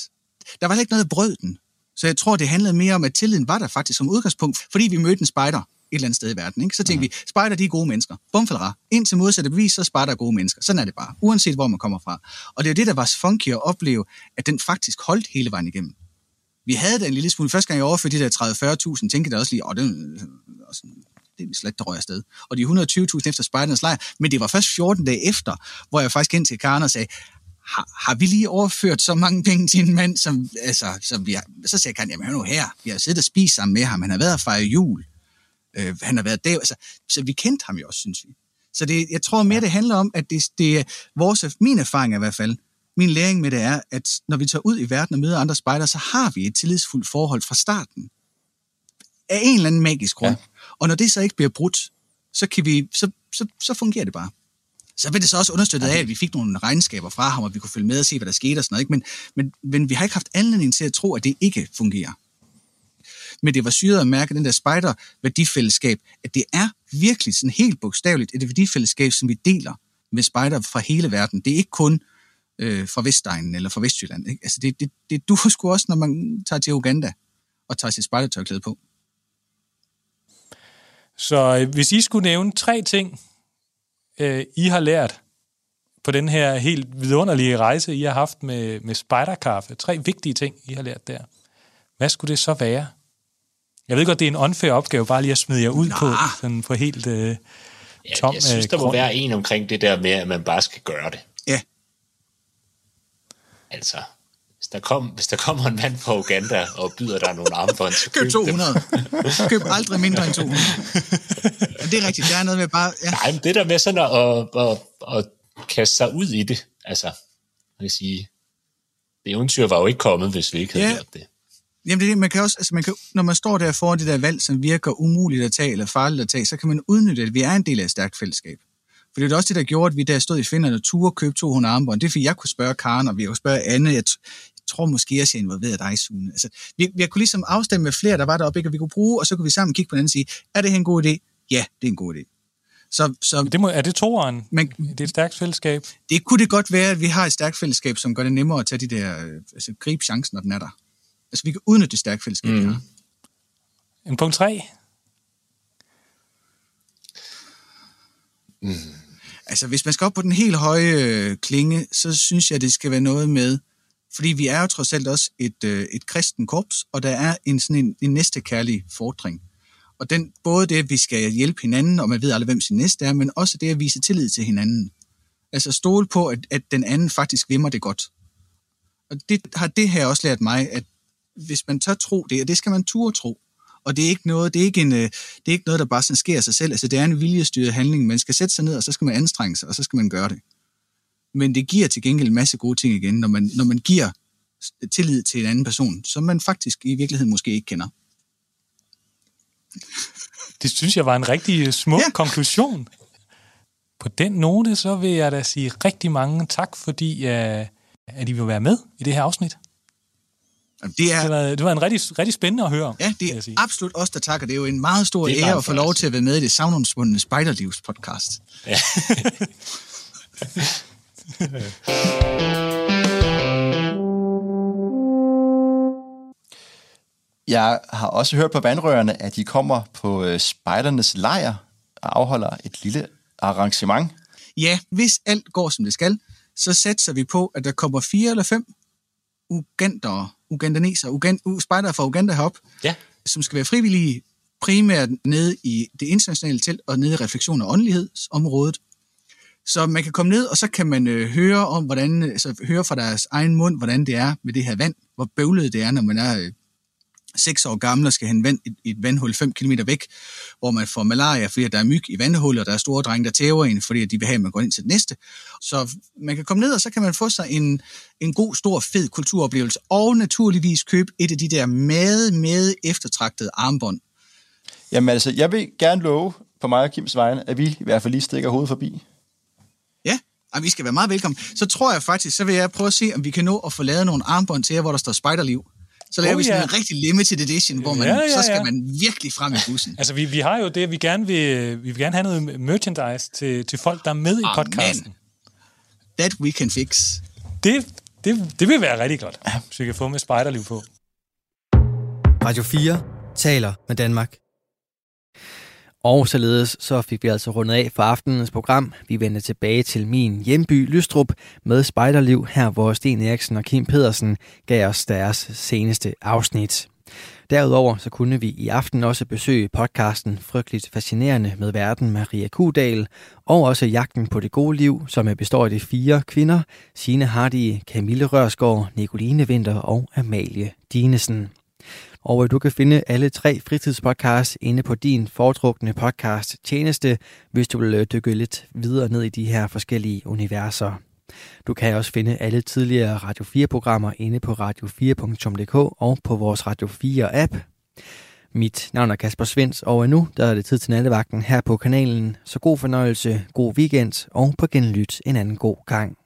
Der var ikke noget brød den. Så jeg tror, det handlede mere om, at tilliden var der faktisk som udgangspunkt, fordi vi mødte en spejder et eller andet sted i verden. Ikke? Så tænkte mm. vi, spejder de er gode mennesker. Bumfalra. Indtil modsatte bevis, så spejder er gode mennesker. Sådan er det bare, uanset hvor man kommer fra. Og det er jo det, der var funky at opleve, at den faktisk holdt hele vejen igennem. Vi havde den en lille smule. Første gang jeg overførte de der 30-40.000, tænkte jeg også lige, åh, det er det er slet, der røg afsted. Og de 120.000 efter spejdernes lejr, men det var først 14 dage efter, hvor jeg faktisk ind til Karen og sagde, har, har vi lige overført så mange penge til en mand, som, altså, som vi har, så siger Karen, jamen hør nu her, vi har siddet og spist sammen med ham, han har været og fejre jul, øh, han har været der, altså, så vi kendte ham jo også, synes vi. Så det, jeg tror mere, det handler om, at det, det er vores, min erfaring i hvert fald, min læring med det er, at når vi tager ud i verden og møder andre spejder, så har vi et tillidsfuldt forhold fra starten. Af en eller anden magisk grund. Ja. Og når det så ikke bliver brudt, så, kan vi, så, så, så fungerer det bare. Så vil det så også understøttet af, at vi fik nogle regnskaber fra ham, og vi kunne følge med og se, hvad der skete og sådan noget. Ikke? Men, men, men vi har ikke haft anledning til at tro, at det ikke fungerer. Men det var syret at mærke den der spider-værdifællesskab, at det er virkelig sådan helt bogstaveligt et værdifællesskab, som vi deler med spejder fra hele verden. Det er ikke kun øh, fra Vestegnen eller fra Vestjylland. Ikke? Altså det, det, det du sgu også, når man tager til Uganda og tager sit spejdertørklæde på. Så øh, hvis I skulle nævne tre ting, øh, I har lært på den her helt vidunderlige rejse, I har haft med, med spiderkaffe, tre vigtige ting, I har lært der, hvad skulle det så være? Jeg ved godt, det er en unfair opgave, bare lige at smide jer ud Nå. på, sådan på helt øh, tom ja, Jeg synes, øh, der må grund. være en omkring det der med, at man bare skal gøre det. Ja. Altså, hvis der, kom, hvis der kommer en mand fra Uganda og byder dig nogle armbånd, så Køb køb 200. Dem. Køb aldrig mindre end 200. Ja, det er rigtigt. Der er noget med bare... Ja. Nej, men det der med sådan at, at, at, at kaste sig ud i det, altså, man kan sige, det eventyr var jo ikke kommet, hvis vi ikke havde Ja. gjort det. Jamen det man kan også, altså man kan, når man står der foran det der valg, som virker umuligt at tage eller farligt at tage, så kan man udnytte, at vi er en del af et stærkt fællesskab. For det er også det, der gjorde, at vi der stod i Finland og turde købe 200 armbånd. Det er fordi, jeg kunne spørge Karen, og vi kunne spørge Anne. Jeg tror måske også, jeg involverede dig, Sune. Altså, vi, vi kunne ligesom afstemme med flere, der var deroppe, ikke? og vi kunne bruge, og så kunne vi sammen kigge på hinanden og sige, er det her en god idé? Ja, det er en god idé. Så, så Det må, er det toeren? Men, det er et stærkt fællesskab? Det kunne det godt være, at vi har et stærkt fællesskab, som gør det nemmere at tage de der, øh, altså gribe chancen, når den er der. Altså vi kan udnytte det stærke fællesskab, mm. vi har. En punkt tre? Mm. Altså, hvis man skal op på den helt høje øh, klinge, så synes jeg, det skal være noget med, fordi vi er jo trods alt også et, øh, et kristen korps, og der er en sådan en, en næstekærlig fordring. Og den, både det, at vi skal hjælpe hinanden, og man ved aldrig, hvem sin næste er, men også det at vise tillid til hinanden. Altså stole på, at, at den anden faktisk vimmer det godt. Og det har det her også lært mig, at hvis man tør tro det, og det skal man turde tro, og det er ikke noget, det er ikke, en, øh, det er ikke noget, der bare sådan sker af sig selv. Altså, det er en viljestyret handling. Man skal sætte sig ned, og så skal man anstrenge sig, og så skal man gøre det. Men det giver til gengæld en masse gode ting igen, når man, når man giver tillid til en anden person, som man faktisk i virkeligheden måske ikke kender. Det synes jeg var en rigtig smuk ja. konklusion. På den note, så vil jeg da sige rigtig mange tak, fordi uh, at I vil være med i det her afsnit. Det, er, det, var, det var en rigtig, rigtig spændende at høre om. Ja, det er absolut os, der takker. Det er jo en meget stor ære at få lov til at være med i det savnomsbundne Spejderlivs podcast. Ja. Jeg har også hørt på vandrørene, at de kommer på øh, spejdernes lejr og afholder et lille arrangement. Ja, hvis alt går, som det skal, så satser vi på, at der kommer fire eller fem ugandere, ugandaneser, ugand, u, spejdere fra Uganda herop, ja. som skal være frivillige primært nede i det internationale telt og nede i refleksion og åndelighedsområdet. Så man kan komme ned, og så kan man øh, høre om, hvordan, øh, altså, høre fra deres egen mund, hvordan det er med det her vand, hvor bøvlet det er, når man er øh, 6 år gammel og skal hen vand, et, et vandhul 5 km væk, hvor man får malaria, fordi der er myg i vandhullet, og der er store drenge, der tæver en, fordi de vil have, at man går ind til det næste. Så man kan komme ned, og så kan man få sig en, en god, stor, fed kulturoplevelse, og naturligvis købe et af de der meget, meget eftertragtede armbånd. Jamen altså, jeg vil gerne love på mig og Kims vegne, at vi i hvert fald lige stikker hovedet forbi. Ja, og vi skal være meget velkommen. Så tror jeg faktisk, så vil jeg prøve at se, om vi kan nå at få lavet nogle armbånd til jer, hvor der står spejderliv. Så laver Oh, vi sådan ja. en rigtig limited edition, hvor man, Ja, ja, så skal ja. man virkelig frem i bussen. Altså, vi, vi har jo det, vi gerne vil, vi vil gerne have noget merchandise til, til folk, der er med i Amen. podcasten. That we can fix. Det, det, det vil være rigtig godt, hvis vi kan få med spejderliv på. Radio 4 taler med Danmark. Og således så fik vi altså rundet af for aftenens program. Vi vender tilbage til min hjemby Lystrup med Spejderliv, her hvor Sten Eriksen og Kim Pedersen gav os deres seneste afsnit. Derudover så kunne vi i aften også besøge podcasten Frygteligt Fascinerende med verden Maria Kudal, og også Jagten på det gode liv, som består af de fire kvinder, Signe Hardy, Camille Rørsgaard, Nicoline Vinter og Amalie Dinesen. Og du kan finde alle tre fritidspodcasts inde på din foretrukne podcast tjeneste, hvis du vil øh, dykke lidt videre ned i de her forskellige universer. Du kan også finde alle tidligere Radio 4-programmer inde på radio4.dk og på vores Radio 4-app. Mit navn er Kasper Svens, og nu der er det tid til nattevagten her på kanalen. Så god fornøjelse, god weekend og på genlyt en anden god gang.